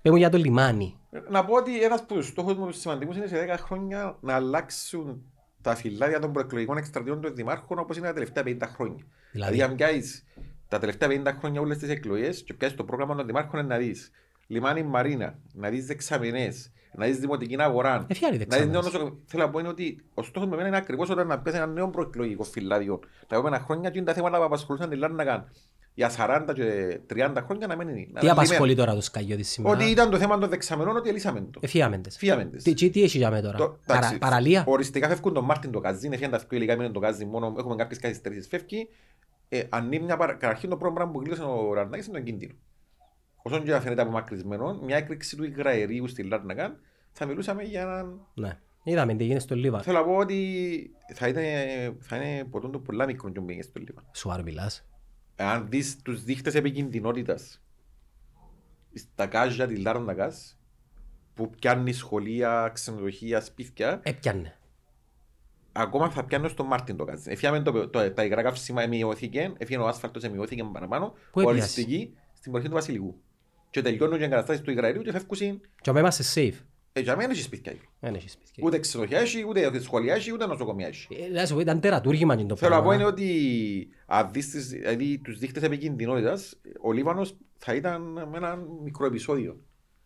Πες μου για το λιμάνι. να πω ότι ένας από τους στόχους μου σημαντικούς είναι σε 10 χρόνια να αλλάξουν τα φυλάδια των προεκλογικών εκστρατείων των δημάρχων όπως είναι τα τελευταία 50 χρόνια. Δηλαδή; Δηλαδή, αν πιάσεις τα τελευταία 50 χρόνια όλες τις εκλογές και πιάσεις το πρόγραμμα των δημάρχων είναι να δεις λιμάνι Μαρίνα, να δεις δεξαμενές, να δεις δημοτική αγορά. Ε, ποια είναι οι να δεις νέο δεξαμενές; νοσοκομείο. Θέλω να πω είναι ότι ο στόχος με εμένα είναι ακριβώς όταν να πιάσεις ένα νέο προεκλογικό φυλάδιο. Τα επόμενα χρόνια και είναι τα θέματα που απασχολούσαν τη Λάρνακα για 40 και 30 χρόνια να μένει. Τι απασχολεί τώρα το Σκαγιώτη σήμερα; Ότι ήταν το θέμα των δεξαμενών, ότι ελύσαμε το. Εφιάμεντες. Φύαμεντες. Τι, τι, τι έχει για μένα τώρα; Το- Παρα, εντάξει, παραλία; Οριστικά φεύγουν τον Μάρτιν το καζίν, έφυγαν τα πιο υλικά μήνων το καζίν, μόνο έχουμε κάποιες καθυστερήσεις φεύγει. Ε, αν είναι μια παρα... Καταρχήν το πρώτο πράγμα που κλείσαν ο Ραρνάκης είναι τον κίνδυνο. Όσον και να φαίνεται απομακρυσμένο, μια έκρηξη του υγραερίου στη Λάρνακα, θα μιλούσαμε για έναν... Ναι. Είδαμε τι γίνεται στο Λίβαν. Θέλω να πω ότι θα είναι, θα είναι ποτέ το πολλά μικρό και μπήκε στο Λίβαν. Σοβαρό μιλάς. Αν δεις τους δείχτες επικινδυνότητας στα κάζια της Λάρνακας, που πιάνει σχολεία, ξενοδοχεία, σπίτια, Έπιανε. ακόμα θα πιάνω στον Μάρτιν το κάτι. Εφιάμε το, το, τα υγρά καύσιμα μειώθηκε, έφυγε ο άσφαλτος μειώθηκε παραπάνω, Πού έπιασες; οριστική στην περιοχή του Βασιλικού. Και τελειώνουν και εγκαταστάσεις του υγραερίου και φεύγουν, Και άμα είμαστε safe. Ε, για μένα έχεις σπίτια. εκεί. Δεν έχεις σπίτι. Ούτε ξενοδοχεία έχει, ούτε σχολεία έχει, ούτε νοσοκομεία έχει. Ε, Να σου πω, ήταν τερατούργημα και το Θέλω να πω είναι πράγμα. ότι αν δεις τις, δηλαδή, τους δείχτες επικινδυνότητας, ο Λίβανος θα ήταν με ένα μικρό επεισόδιο.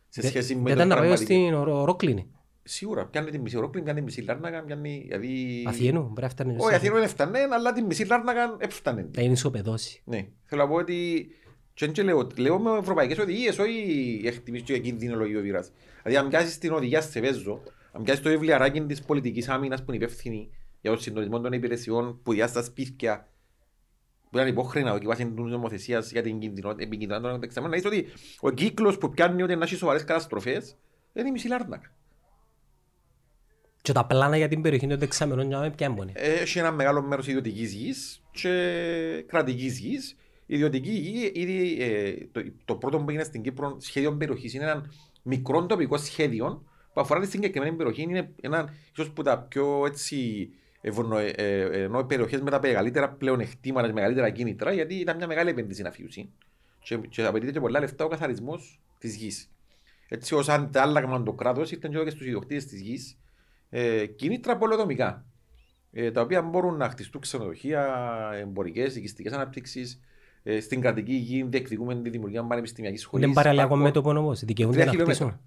Σε Δεν- σχέση με δεν το ήταν να πάει πραγματικό. στην Ρο- Ρόκλινη. Σίγουρα, πιάνει τη μισή Ρόκλιν, πιάνει τη μισή Λάρνακα, πιάνει... Δηλαδή... Αθήνου, πρέπει να φτάνει. Όχι, Αθήνου δεν έφτανε, αλλά τη μισή Λάρνακα έφτανε. Θα είναι ισοπεδώσει. Ναι, θέλω να πω ότι και έτσι λέω, λέω με ευρωπαϊκές οδηγίες, όχι εκτιμήσεις και κινδυνολογία ο βίρας. Δηλαδή αν πιάσεις την οδηγία σε βέζο, αν πιάσεις το βιβλιαράκι της πολιτικής άμυνας που είναι υπεύθυνη για τον συντονισμό των υπηρεσιών που διά στα σπίτια που ήταν υπόχρηνα ότι βάσει της νομοθεσίας για την κινδυνο- επικίνδυνα των δεξαμενών, να δεις ότι ο κύκλος που πιάνει ότι να έχει σοβαρές καταστροφές είναι η μισή Λάρνακα. Και τα πλάνα για την περιοχή των δεξαμενών για να με πιάνουν. έχει ένα μεγάλο μέρος ιδιωτικής γης και κρατικής γης ιδιωτική γη, ήδη, ε, το, το πρώτο που έγινε στην Κύπρο σχέδιο περιοχής είναι ένα μικρό τοπικό σχέδιο που αφορά τη συγκεκριμένη περιοχή. Είναι ένα ίσως που τα πιο έτσι ευωνο, ε, ε, ενώ περιοχές με τα μεγαλύτερα πλεονεκτήματα, μεγαλύτερα κίνητρα, γιατί ήταν μια μεγάλη επένδυση να φύγει. Και, και απαιτείται και πολλά λεφτά ο καθαρισμός της γης. Έτσι, ως αν τα άλλα το κράτος, ήρθαν και στους ιδιοκτήτες της γης ε, κίνητρα πολεοδομικά. Ε, τα οποία μπορούν να χτιστούν ξενοδοχεία, εμπορικές, οικιστικές αναπτύξεις. Ε, στην κρατική γη διεκδικούμε τη δημιουργία πανεπιστημιακής σχολής. Είναι παραλιακό μέτωπο όμως. Δικαιούνται να χτίσουν.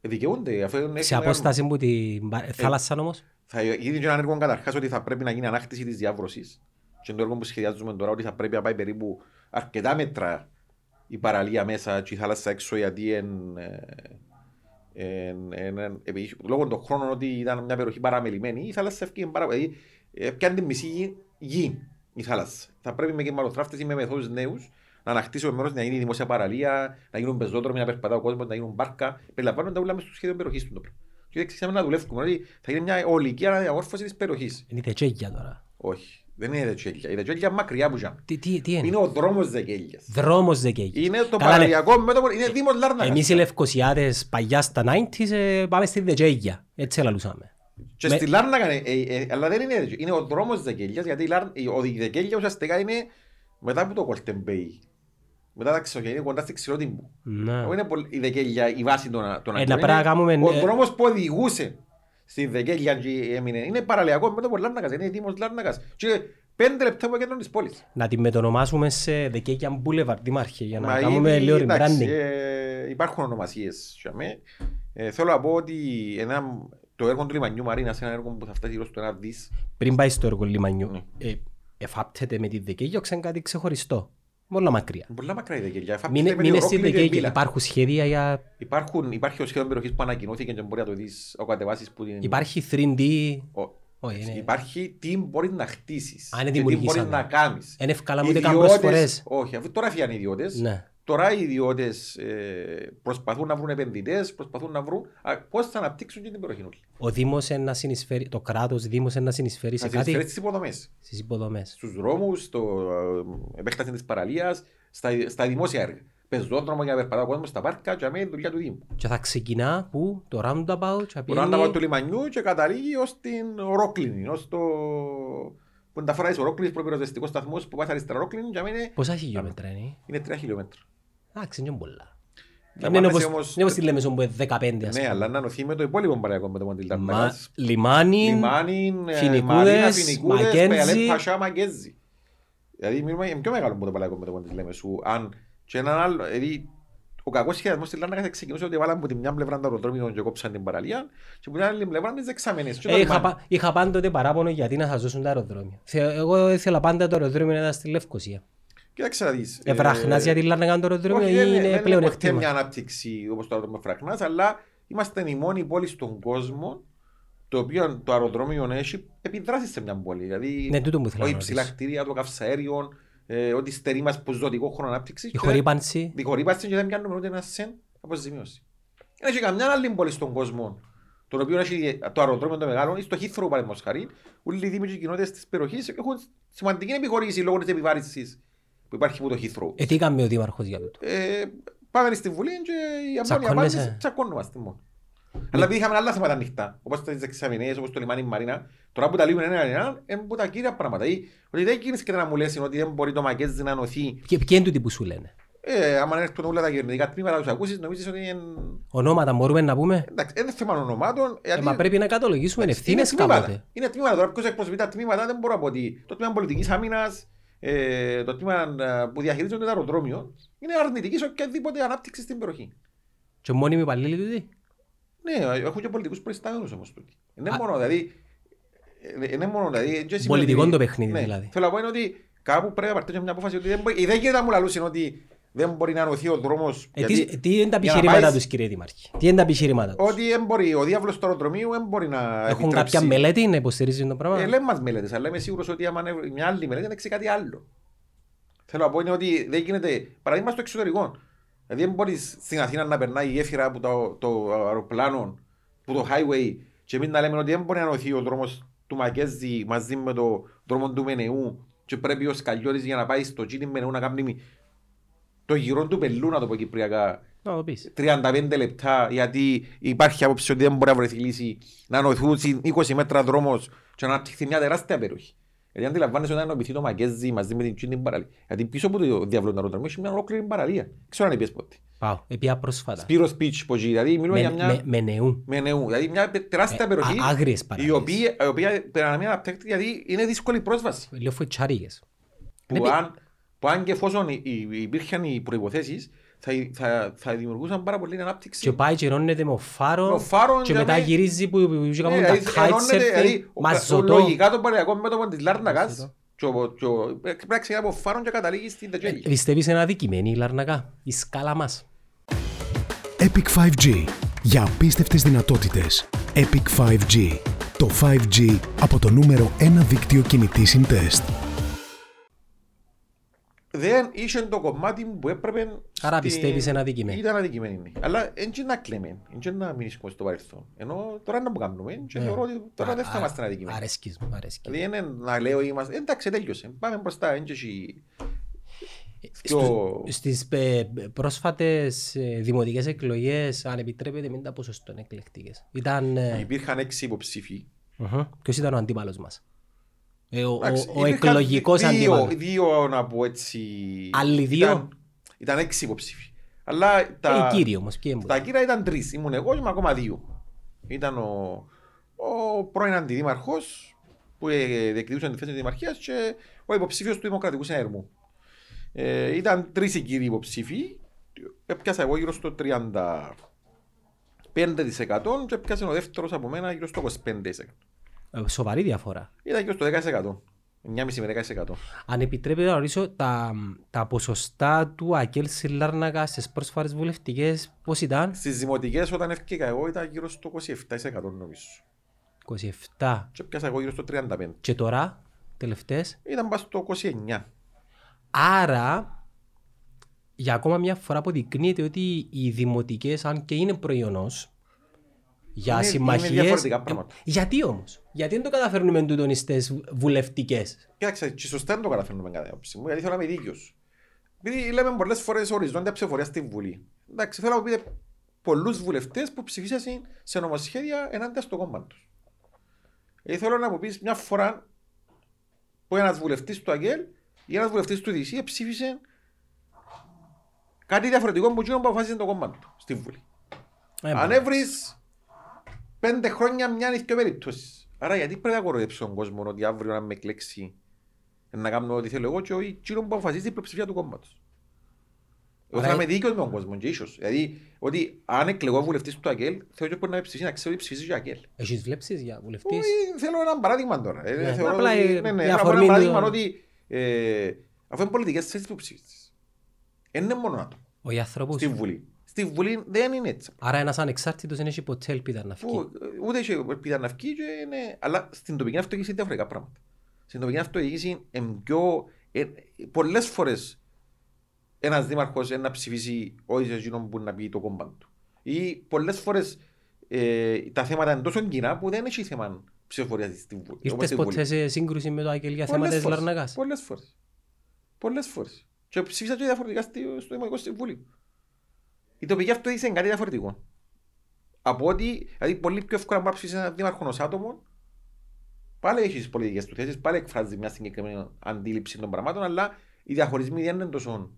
Ε, δικαιούνται. Σε απόσταση που τη θάλασσα όμως. Θα γίνει και ένα έργο καταρχάς ότι θα πρέπει να γίνει ανάκτηση της διάβρωσης. Και το έργο που σχεδιάζουμε τώρα ότι θα πρέπει να πάει περίπου αρκετά μέτρα η παραλία μέσα και η θάλασσα έξω γιατί εν, εν, εν, εν, λόγω των χρόνων ότι ήταν μια περιοχή παραμελημένη η θάλασσα έφυγε πάρα πολύ. Ε, πιάνει τη μισή γη, γη η θάλασσα. Θα πρέπει με κεμαλοθράφτες ή με μεθόδους νέους να ανακτήσουμε μέρος να γίνει δημόσια παραλία, να γίνουν πεζόδρομοι, να περπατά ο κόσμος, να γίνουν μπάρκα. Περιλαμβάνονται όλα μέσα στο σχέδιο περιοχής του. Και δεν ξέρουμε να δουλεύουμε, ότι θα γίνει μια ολική αναδιαμόρφωση της περιοχής. Είναι τετσέγια τώρα. Όχι. Δεν είναι δεκέλια. Η δεκέλια μακριά που ζάμε. Τι, τι, τι είναι; Είναι ο δρόμος δεκέλιας. Δρόμος δεκέλιας. Είναι το παραλιακό μέτωπο, είναι δήμος Λάρνακας. Εμείς οι Λευκοσιάτες παλιά στα 90's ε, πάμε στη δεκέλια. Έτσι ελαλούσαμε. Και στη Λάρνακα, ε, ε, αλλά δεν είναι είναι ο δρόμος δεκέλιας, γιατί η δεκέλια ουσιαστικά είναι μετά από το Κολτεμπέι. Μετά τα ξέρω, είναι κοντά στη Ξηρότυμπου. Ναι. Είναι η δεκέλια η βάση των ατόμων. Ο δρόμος που οδηγούσε στη Δεκέλια και έμεινε. Είναι παραλιακό με το Λάρνακας, είναι δήμος Λάρνακας. Και πέντε λεπτά από κέντρο της πόλης. Να την μετονομάσουμε σε Δεκέλια Boulevard, Δήμαρχε, για να Μα κάνουμε λίγο rebranding. Ε, υπάρχουν ονομασίες. Ε, θέλω να πω ότι ένα, το έργο του Λιμανιού Μαρίνας είναι ένα έργο που θα φτάσει στο ένα δις. Πριν πάει στο έργο Λιμανιού, ναι. ε, εφάπτεται με τη Δεκέλια ή κάτι ξεχωριστό. Πολλά μακριά. Πολλά μακριά η Δεκέλια. Μην είναι στην Δεκέλια. Υπάρχουν σχέδια για... Υπάρχουν, υπάρχει ο σχέδιο περιοχής που ανακοινώθηκε και μπορεί να το δεις ο κατεβάσεις που... Είναι... Υπάρχει 3D... Ο... είναι... Υπάρχει τι μπορείς να χτίσεις Α, και τι μπορείς να κάνεις. Είναι ευκαλά μου ούτε καν προσφορές. Όχι, αφού τώρα φύγαν οι ιδιώτες. Ναι. Τώρα οι ιδιώτες ε, προσπαθούν να βρουν επενδυτές, προσπαθούν να βρουν πώς θα αναπτύξουν και την περιοχή. Ο Δήμος να συνεισφέρει, το κράτος Δήμος να συνεισφέρει σε να κάτι; Στις υποδομές. Στις υποδομές. Στους δρόμους, στο ε, επέκταση της παραλίας, στα, στα δημόσια έργα. Πεζόδρομο για να περπατά ο κόσμος στα πάρκα και αμέσω δουλειά του Δήμου. Και θα ξεκινά που; Το roundabout. Το roundabout του λιμανιού και καταλήγει ως την Ρόκλινη, ως το που είναι τα φορά της Ρόκλινης προπυροσβεστικός σταθμός που πάει αριστερά Ρόκλινη και αμέσω... Πόσα χιλιόμετρα είναι; Είναι τρία χιλιόμετρα. Εντάξει, είναι πολλά. Είναι όπως τη λέμε που είναι 15 Ναι, αλλά να νοθεί με το υπόλοιπο παραγωγό με το Μοντιλ Λιμάνι, Φινικούδες, Μακέντζι. Πασά, Μακέντζι. Δηλαδή μιλούμε πιο μεγάλο από το παραγωγό με το Μοντιλ λέμε σου. Αν και έναν άλλο, δηλαδή ο κακός σχεδιασμός στη Λάρνακα θα ξεκινούσε ότι βάλαμε από τη μια πλευρά το αεροδρόμιο και κόψαν την παραλία και από την άλλη πλευρά τις δεξαμενές. Ε, είχα, είχα πάντοτε παράπονο γιατί να σας δώσουν τα αεροδρόμια. Εγώ ήθελα πάντα το αεροδρόμιο να ήταν στη Λευκοσία. Κοίταξε να δεις. Ευραχνάς γιατί λένε να το αεροδρόμιο ή είναι πλέον εκτίμα. Δεν είναι μια ανάπτυξη όπως το αεροδρόμιο Ευραχνάς, αλλά είμαστε η μόνη πόλη στον κόσμο το οποίο το αεροδρόμιο έχει επιδράσει σε μια πόλη. Δηλαδή, ναι, τούτο μου θέλω να υψηλά κτίρια, το καυσαέριο, ε, ό,τι στερεί μας που ζωτικό χρόνο ανάπτυξης. Η χορύπανση. Η χορύπανση και δεν πιάνουμε ούτε ένα σεν αποζημίωση. Δεν έχει καμιά άλλη πόλη στον κόσμο το οποίο έχει το αεροδρόμιο το μεγάλο, στο Χίθρο παραδείγματος χάρη, όλοι οι δήμοι και κοινότητες της περιοχής έχουν σημαντική επιχορήγηση λόγω της επιβάρησης που υπάρχει από το Heathrow. Ε, τι κάνουμε ο Δήμαρχος για τούτο; Ε, πάμε στην Βουλή και η απόλυτη απάντηση τσακώνομαστε μόνο. Αλλά επειδή είχαμε άλλα θέματα ανοιχτά, όπως τις εξαμηνές, όπως το λιμάνι Μαρίνα, τώρα που τα λύγουν ένα ένα, είναι από τα κύρια πράγματα. Ή, ότι δεν γίνεις και να μου λες ότι δεν μπορεί το Μακέζι να νοθεί. Και ποιοι είναι τούτοι που σου λένε; Ε, άμα έρθουν όλα τα κυβερνητικά τμήματα, τους ακούσεις, νομίζεις ότι είναι... Ονόματα μπορούμε να πούμε; Εντάξει, είναι θέμα ονομάτων. Ε, μα πρέπει να κατολογήσουμε ευθύνες κάποτε. Είναι τμήματα, τώρα ποιος εκπροσωπείς τα τμήματα, δεν μπορώ να πω ότι το τμήμα πολιτικής άμυνας, ε, το τμήμα ε, που διαχειρίζονται το αεροδρόμιο είναι αρνητικής σε οποιαδήποτε ανάπτυξης στην περιοχή. Και μόνιμοι υπαλλήλοι τούτοι; Ναι, έχουν και πολιτικούς προϊστάμενους όμως τούτοι. Είναι μόνο δηλαδή... Ε, είναι μόνο δηλαδή... Πολιτικό το παιχνίδι ναι, δηλαδή. Θέλω να πω είναι ότι κάπου πρέπει να παρτώσει μια απόφαση ότι δεν μπορεί... Δεν γίνεται να μου λαλούσουν ότι δεν μπορεί να νοηθεί ο δρόμος. Ε, γιατί, τι είναι τα επιχειρήματα τους, κύριε Δημάρχη; Τι είναι τα επιχειρήματα τους; Ότι δεν μπορεί, ο διάβολο του αεροδρομίου δεν μπορεί να. Έχουν επιτρέψει. κάποια μελέτη να υποστηρίζει το πράγμα; Ε, λέμε μας μελέτες, αλλά είμαι σίγουρος ότι άμα μια άλλη μελέτη θα κάτι άλλο. Θέλω να πω είναι ότι δεν γίνεται. Παραδείγμα στο εξωτερικό. Δηλαδή δεν μπορείς στην Αθήνα να περνάει η γέφυρα από το, το αεροπλάνο, από το highway, και εμεί να λέμε ότι δεν μπορεί να νοηθεί ο δρόμος του Μακέζη μαζί με το δρόμο του Μενεού και πρέπει ο Σκαλιώτης για να πάει στο Τζίνι με να κάνει το γυρό του πελού να το πω κυπριακά Να το πεις. 35 λεπτά γιατί υπάρχει άποψη ότι δεν μπορεί να βρεθεί λύση να νοηθούν 20 μέτρα δρόμος και να αναπτυχθεί μια τεράστια περιοχή. Γιατί αντιλαμβάνεσαι όταν ενωπηθεί το Μαγκέζι μαζί με την Τσίνη παραλία. Γιατί πίσω από το διαβολό του αεροδρομίου έχει μια ολόκληρη παραλία. Ξέρω αν είπες πότε. Πάω. Επία πρόσφατα. Σπύρος Πίτς, που εκεί, δηλαδή μιλούμε για Με, μια... με, με νεού. με νεού. Δηλαδή μια τεράστια Ε, περιοχή α- άγριες η παραλίες. οποία, η οποία πρέπει να μην αναπτύχεται γιατί είναι δύσκολη πρόσβαση. Λέω φοητσάριγες. Που Ναι, αν, που αν και εφόσον οι- οι- υπήρχαν οι προϋποθέσεις θα, θα, θα δημιουργούσαν πάρα πολύ ανάπτυξη. Και πάει και ενώνεται με ο φάρο Με ο φάρο και για μετά με- γυρίζει που που- που Ναι, κάνουν τα δηλαδή, ενώνεται, kitesurfing, δηλαδή, ο- μαζωτό. ο- Λογικά το παραλιακό μέτωπο της Λάρνακας Μαζωτό. και ο- και ο- πρέπει να ξεκινά από φάρον και καταλήγει στην Ε, Τετζέλη. Πιστεύεις είναι αδικημένη η Λαρνακά, η σκάλα μας; Epic 5G. Για απίστευτες δυνατότητες. Epic 5G. Το 5G από το νούμερο 1 δίκτυο κινητή συντεστ. Δεν είχε το κομμάτι μου που έπρεπε... Άρα στη- πιστεύεις είναι αδικημένη. Ήταν αδικημένη. ναι. Αλλά δεν να κλαίμε, δεν να μείνουμε στο παρελθόν. Ενώ τώρα να που κάνουμε και Ναι. θεωρώ ότι τώρα Α- δεν θα α- είμαστε αδικημένοι. Αρέσκεις μου, αρέσκεις. Δηλαδή είναι να λέω είμαστε, εντάξει τέλειωσε, πάμε μπροστά, δεν έχει... Στου- Στις ε, πρόσφατες ε, δημοτικές εκλογές, αν επιτρέπετε, μην τα ποσοστό είναι εκλεκτικές. Ήταν... ε, Υπήρχαν έξι υποψήφοι. μμμ. Ποιος ήταν ο αντίπαλος μας; Ε, ο, ο, Εντάξει, ο υπήρχαν εκλογικός δύο, αντίπαλος. Δύο να πω έτσι... Άλλοι δύο; Ήταν, ήταν έξι υποψήφοι. Αλλά τα, Ε, οι κύριοι όμως, ποιοι τα έμποραν. κύρια ήταν τρεις. Ήμουν εγώ και είμαι ακόμα δύο. Ήταν ο, ο πρώην αντιδήμαρχος που ε, διεκδικούσε τη θέση της δημαρχίας και ο υποψήφιος του Δημοκρατικού Συνέρμου. Ε, ήταν τρεις οι κύριοι υποψήφοι. Έπιασα εγώ γύρω στο 35% και έπιασε ο δεύτερος από μένα γύρω στο 25%. Ε, Σοβαρή διαφορά. Ήταν γύρω στο 10%. 9,5 με 10%. Αν επιτρέπετε να ρωτήσω, τα, τα ποσοστά του Ακέλ Σιλάρνακα στις πρόσφαρες βουλευτικές πώς ήταν, Στις δημοτικές όταν έφυγα εγώ ήταν γύρω στο 27% νομίζω. 27. Και πιάσα εγώ γύρω στο 35%. Και τώρα, τελευταίες, Ήταν πάνω στο 29%. Άρα, για ακόμα μια φορά αποδεικνύεται ότι οι δημοτικές, αν και είναι προϊόνος, για Είναι- είναι συμμαχίες... διαφορετικά πράγματα. Ε, γιατί όμως, γιατί δεν το καταφέρνουμε τούτον στις βουλευτικές; Κοίταξε, και σωστά δεν το καταφέρνουμε κατά την άποψη μου, γιατί θέλω να είμαι δίκαιος. Επειδή λέμε πολλές φορές οριζόντια ψηφοφορία στη Βουλή. Εντάξει, θέλω να μου πείτε πολλούς βουλευτές που ψηφίσαν σε νομοσχέδια ενάντια στο κόμμα τους. Ε, θέλω να μου πεις μια φορά που ένας βουλευτής του ΑΓΕΛ ή ένας βουλευτής του ΔΙΣΥ ψήφισε κάτι διαφορετικό από εκείνο που αποφάσισε το κόμμα του στη Βουλή. Ε, Αν μα- έβρεις πέντε χρόνια μια ή δύο περιπτώσεις. Άρα γιατί πρέπει να κοροϊδέψω τον κόσμο ότι αύριο να με εκλέξει να κάνω ό,τι θέλω εγώ και όχι εκείνο που αποφασίζει η πλειοψηφία του κόμματος. Εγώ Άρα- θα είμαι δίκαιος με τον κόσμο και ίσως. Δηλαδή ότι αν εκλεγώ βουλευτής του ΑΚΕΛ θέλω και μπορεί να με ψηφίσει να ξέρω ότι ψηφίζει και ο ΑΚΕΛ. Έχεις βλέψεις για βουλευτής; Όχι, Θέλω ένα παράδειγμα τώρα. Ε, Ναι, θεωρώ απλά, ότι- ε, ναι, ναι, η ένα αφορμή παράδειγμα του- ότι ε, αφού είναι πολιτικές θέσεις που ψηφίζεις. Δεν είναι μόνο άτομο. Όχι ανθρώπους. Στη Βουλή. Στη Βουλή δεν είναι έτσι. Άρα ένας ανεξάρτητος δεν έχει ποτέ ελπίδα να Που, φύγει. ε, ούτε έχει ελπίδα να βγει, και είναι... αλλά στην τοπική αυτοδιοίκηση είναι διαφορετικά πράγματα. Στην τοπική αυτοδιοίκηση είναι πιο... Ε, πολλές φορές ένας δήμαρχος είναι να ψηφίσει όχι σε εκείνον που να πει το κόμμα του. Ή πολλές φορές ε, τα θέματα είναι τόσο κοινά που δεν έχει θέμα ψηφοφορίας στην Βουλή. όπως Ήρθες στη ποτέ Βουλή. σε σύγκρουση με το Άγγελ για θέματα Πολλές της φορές. Λαρνακάς. Πολλές φορές. Πολλές φορές. Και ψήφισα και διαφορετικά στη- στο Δημοτικό Συμβούλιο. Η τοπική αυτοδιοίκηση είναι κάτι διαφορετικό. Από ότι, δηλαδή πολύ πιο εύκολα μπορεί να ψηφίσει ένα δήμαρχο ως άτομο, πάλι έχεις τις πολιτικές του θέσεις, πάλι εκφράζεις μια συγκεκριμένη αντίληψη των πραγμάτων, αλλά οι διαχωρισμοί δεν είναι τόσο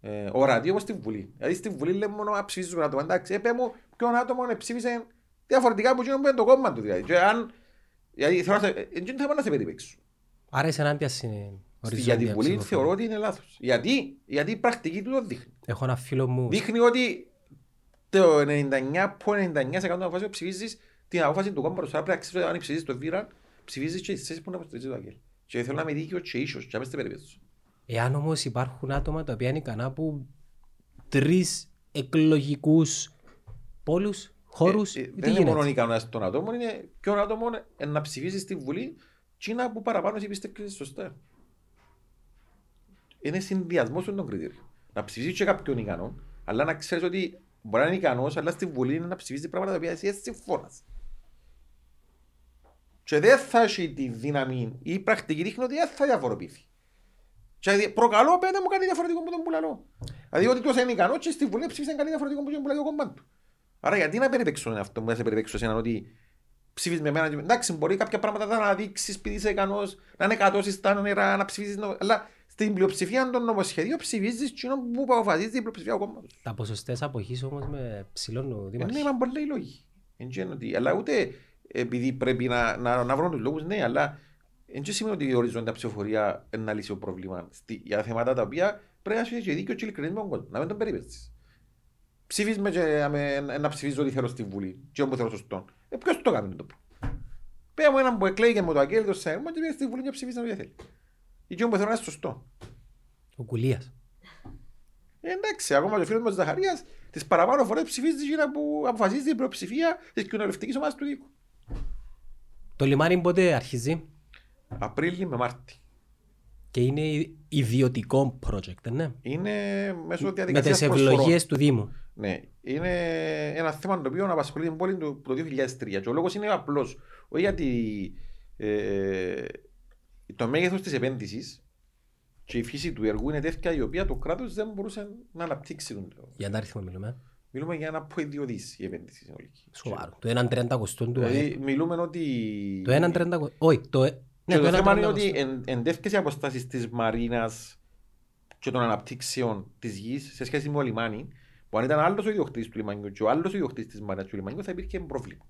ε, ορατοί όπως στη Βουλή. Δηλαδή στη Βουλή λέμε μόνο να ψηφίζουν άτομα. Εντάξει, έπε μου ποιον άτομο ψήφισε διαφορετικά από εκείνον που είναι το κόμμα του. Δηλαδή. Και αν, δηλαδή θέλω να σε, ε, δεν θα πάνε να σε περιπέξουν. Άρα είσαι ενάντια στην Στη- Για τη οριζόντια Βουλή ψηφοφορία. θεωρώ ότι είναι λάθος. Γιατί, γιατί η πρακτική του το δείχνει. Έχω ένα φίλο μου. Δείχνει ότι το 99,99% των αποφάσεων ψηφίζεις την απόφαση του κόμματος. Άρα πρέπει να ξέρεις ότι αν ψηφίζεις το Βίραν, ψηφίζεις και τις θέσεις που είναι αποστηρίζεις το Αγγέλ. Και θέλω να είμαι δίκαιος και ίσως, και να μην στην περίπτωση. Εάν όμως υπάρχουν άτομα τα οποία είναι ικανά από τρεις εκλογικούς πόλους, χώρους, Ε, ε, τι Δεν είναι μόνο γίνεται. η ικανότητα των ατόμων, είναι ποιον άτομο ε, να ψηφίσει στη Βουλή και είναι που παραπάνω εσύ πιστεύεις σωστά. Είναι συνδυασμός των κριτήριων. Να ψηφίσεις και κάποιον ικανό, αλλά να ξέρεις ότι μπορεί να είναι ικανός, αλλά στη Βουλή είναι να ψηφίσει πράγματα τα οποία εσύ έτσι συμφώνας. Και δεν θα έχει τη δύναμη, ή η πρακτική δείχνει ότι δεν θα διαφοροποιηθεί. Και δηλαδή, προκαλώ πέντε μου κάτι διαφορετικό που τον πουλαλώ. Δηλαδή ότι τόσο είναι ικανός και στη Βουλή ψήφισαν κάτι διαφορετικό που τον πουλαλώ κομμάτι του. Άρα γιατί να περιπέξω αυτό που να σε περιπέξω εσένα ότι ψήφισες με μένα. και- Εντάξει, μπορεί κάποια πράγματα να αναδείξεις επειδή είσαι ικανός, να είναι κατώσεις τα νερά, να ψηφίσεις. νο- Αλλά στην πλειοψηφία των νομοσχεδίων ψηφίζεις εκείνο που αποφασίζει η πλειοψηφία του κόμματος. Τα ποσοστές αποχής όμως με ψηλώνουν ο Ε, Ναι, Δήμαρχος. είπαν πολλοί λόγοι. Εν και είναι ότι- Αλλά ούτε επειδή πρέπει να, να, να βρουν τους λόγους, ναι, αλλά εν και σημαίνει ότι η οριζόντια ψηφοφορία είναι να λύσει το πρόβλημα στη, για θέματα τα οποία πρέπει να σου έχει και δίκιο και ειλικρινής με τον κόσμο, να μην τον περιπέζεις. Ψηφίζεις με και να, με, να ψηφίζω ό,τι θέλω στη Βουλή και όπου θέλω σωστό. Ε, ποιος το κάνει το πράγμα; Πέρα μου έναν που εκλέγει με το αγγέλιο το σέρμα και πήγε στη Βουλή και ψηφίζει ό,τι θέλει. Ή και όπου θέλω να είναι σωστό. Ο Κουλίας. Ε, εντάξει, ακόμα και ο φίλος μας Ζαχαρίας τις παραπάνω φορές ψηφίζεις εκείνα που αποφασίζει η πλειοψηφία της κοινωνιστικής ομάδας του οίκου. Το λιμάνι πότε αρχίζει; Απρίλη με Μάρτι. και είναι ιδιωτικό project, ναι. Είναι μέσω Με διαδικασίας τις προσφορών. ευλογίες του Δήμου. Ναι, είναι ένα θέμα το οποίο απασχολεί την πόλη του το 2003 και ο λόγος είναι απλός. Όχι γιατί ε, το μέγεθος της επένδυσης και η φύση του έργου είναι τέτοια η οποία το κράτος δεν μπορούσε να αναπτύξει. τον τρόπο. Για να αριθμό μιλούμε. Μιλούμε για ένα από δύο δις η επένδυση συνολική. Σοβαρό. Το 1 τρεντακοστό του ΑΕΠ. Δηλαδή μιλούμε ότι... Το 1 τρεντακοστό. Όχι, το... ε- Και ναι, το ένα θέμα είναι τρεντακοστό. ότι εν, εντεύχες οι αποστάσεις της Μαρίνας και των αναπτύξεων της γης σε σχέση με το λιμάνι, που αν ήταν άλλος ο ιδιοκτήτης του λιμανιού και ο άλλος ο ιδιοκτήτης της Μαρίνας και του λιμανιού θα υπήρχε πρόβλημα.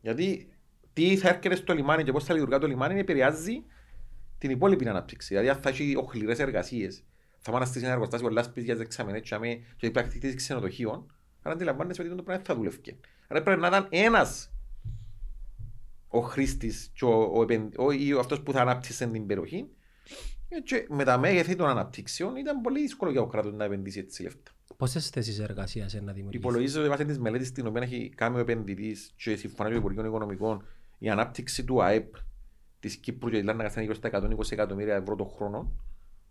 Γιατί τι θα έρχεται στο λιμάνι και πώς θα λειτουργά το λιμάνι επηρεάζει την υπόλοιπη ανάπτυξη. Δηλαδή αν θα έχει οχληρές εργασίες, θα πάνε να στήσει ένα εργοστάσιο πολλά σπίτια δεξαμενές και αμέ- και η πρακτική της ξενοδοχείων, άρα αντιλαμβάνεσαι ότι το πράγμα δεν θα δουλεύει. Άρα πρέπει να ήταν ένας ο χρήστης και ο, ο, επεν- ο, ή αυτός που θα ανάπτυσε την περιοχή. Ε, Και με τα μέγεθη των αναπτύξεων ήταν πολύ δύσκολο για ο κράτος να επενδύσει έτσι λεφτά. Πόσες θέσεις εργασίας είναι να δημιουργήσεις; Υπολογίζεται βάσει της μελέτης την οποία έχει κάνει ο επενδυτής και συμφωνεί με το Υπουργείο Οικονομικών η ανάπτυξη του ΑΕΠ της Κύπρου και τη Λάρνα θα είναι γύρω στα 120 εκατομμύρια ευρώ το χρόνο.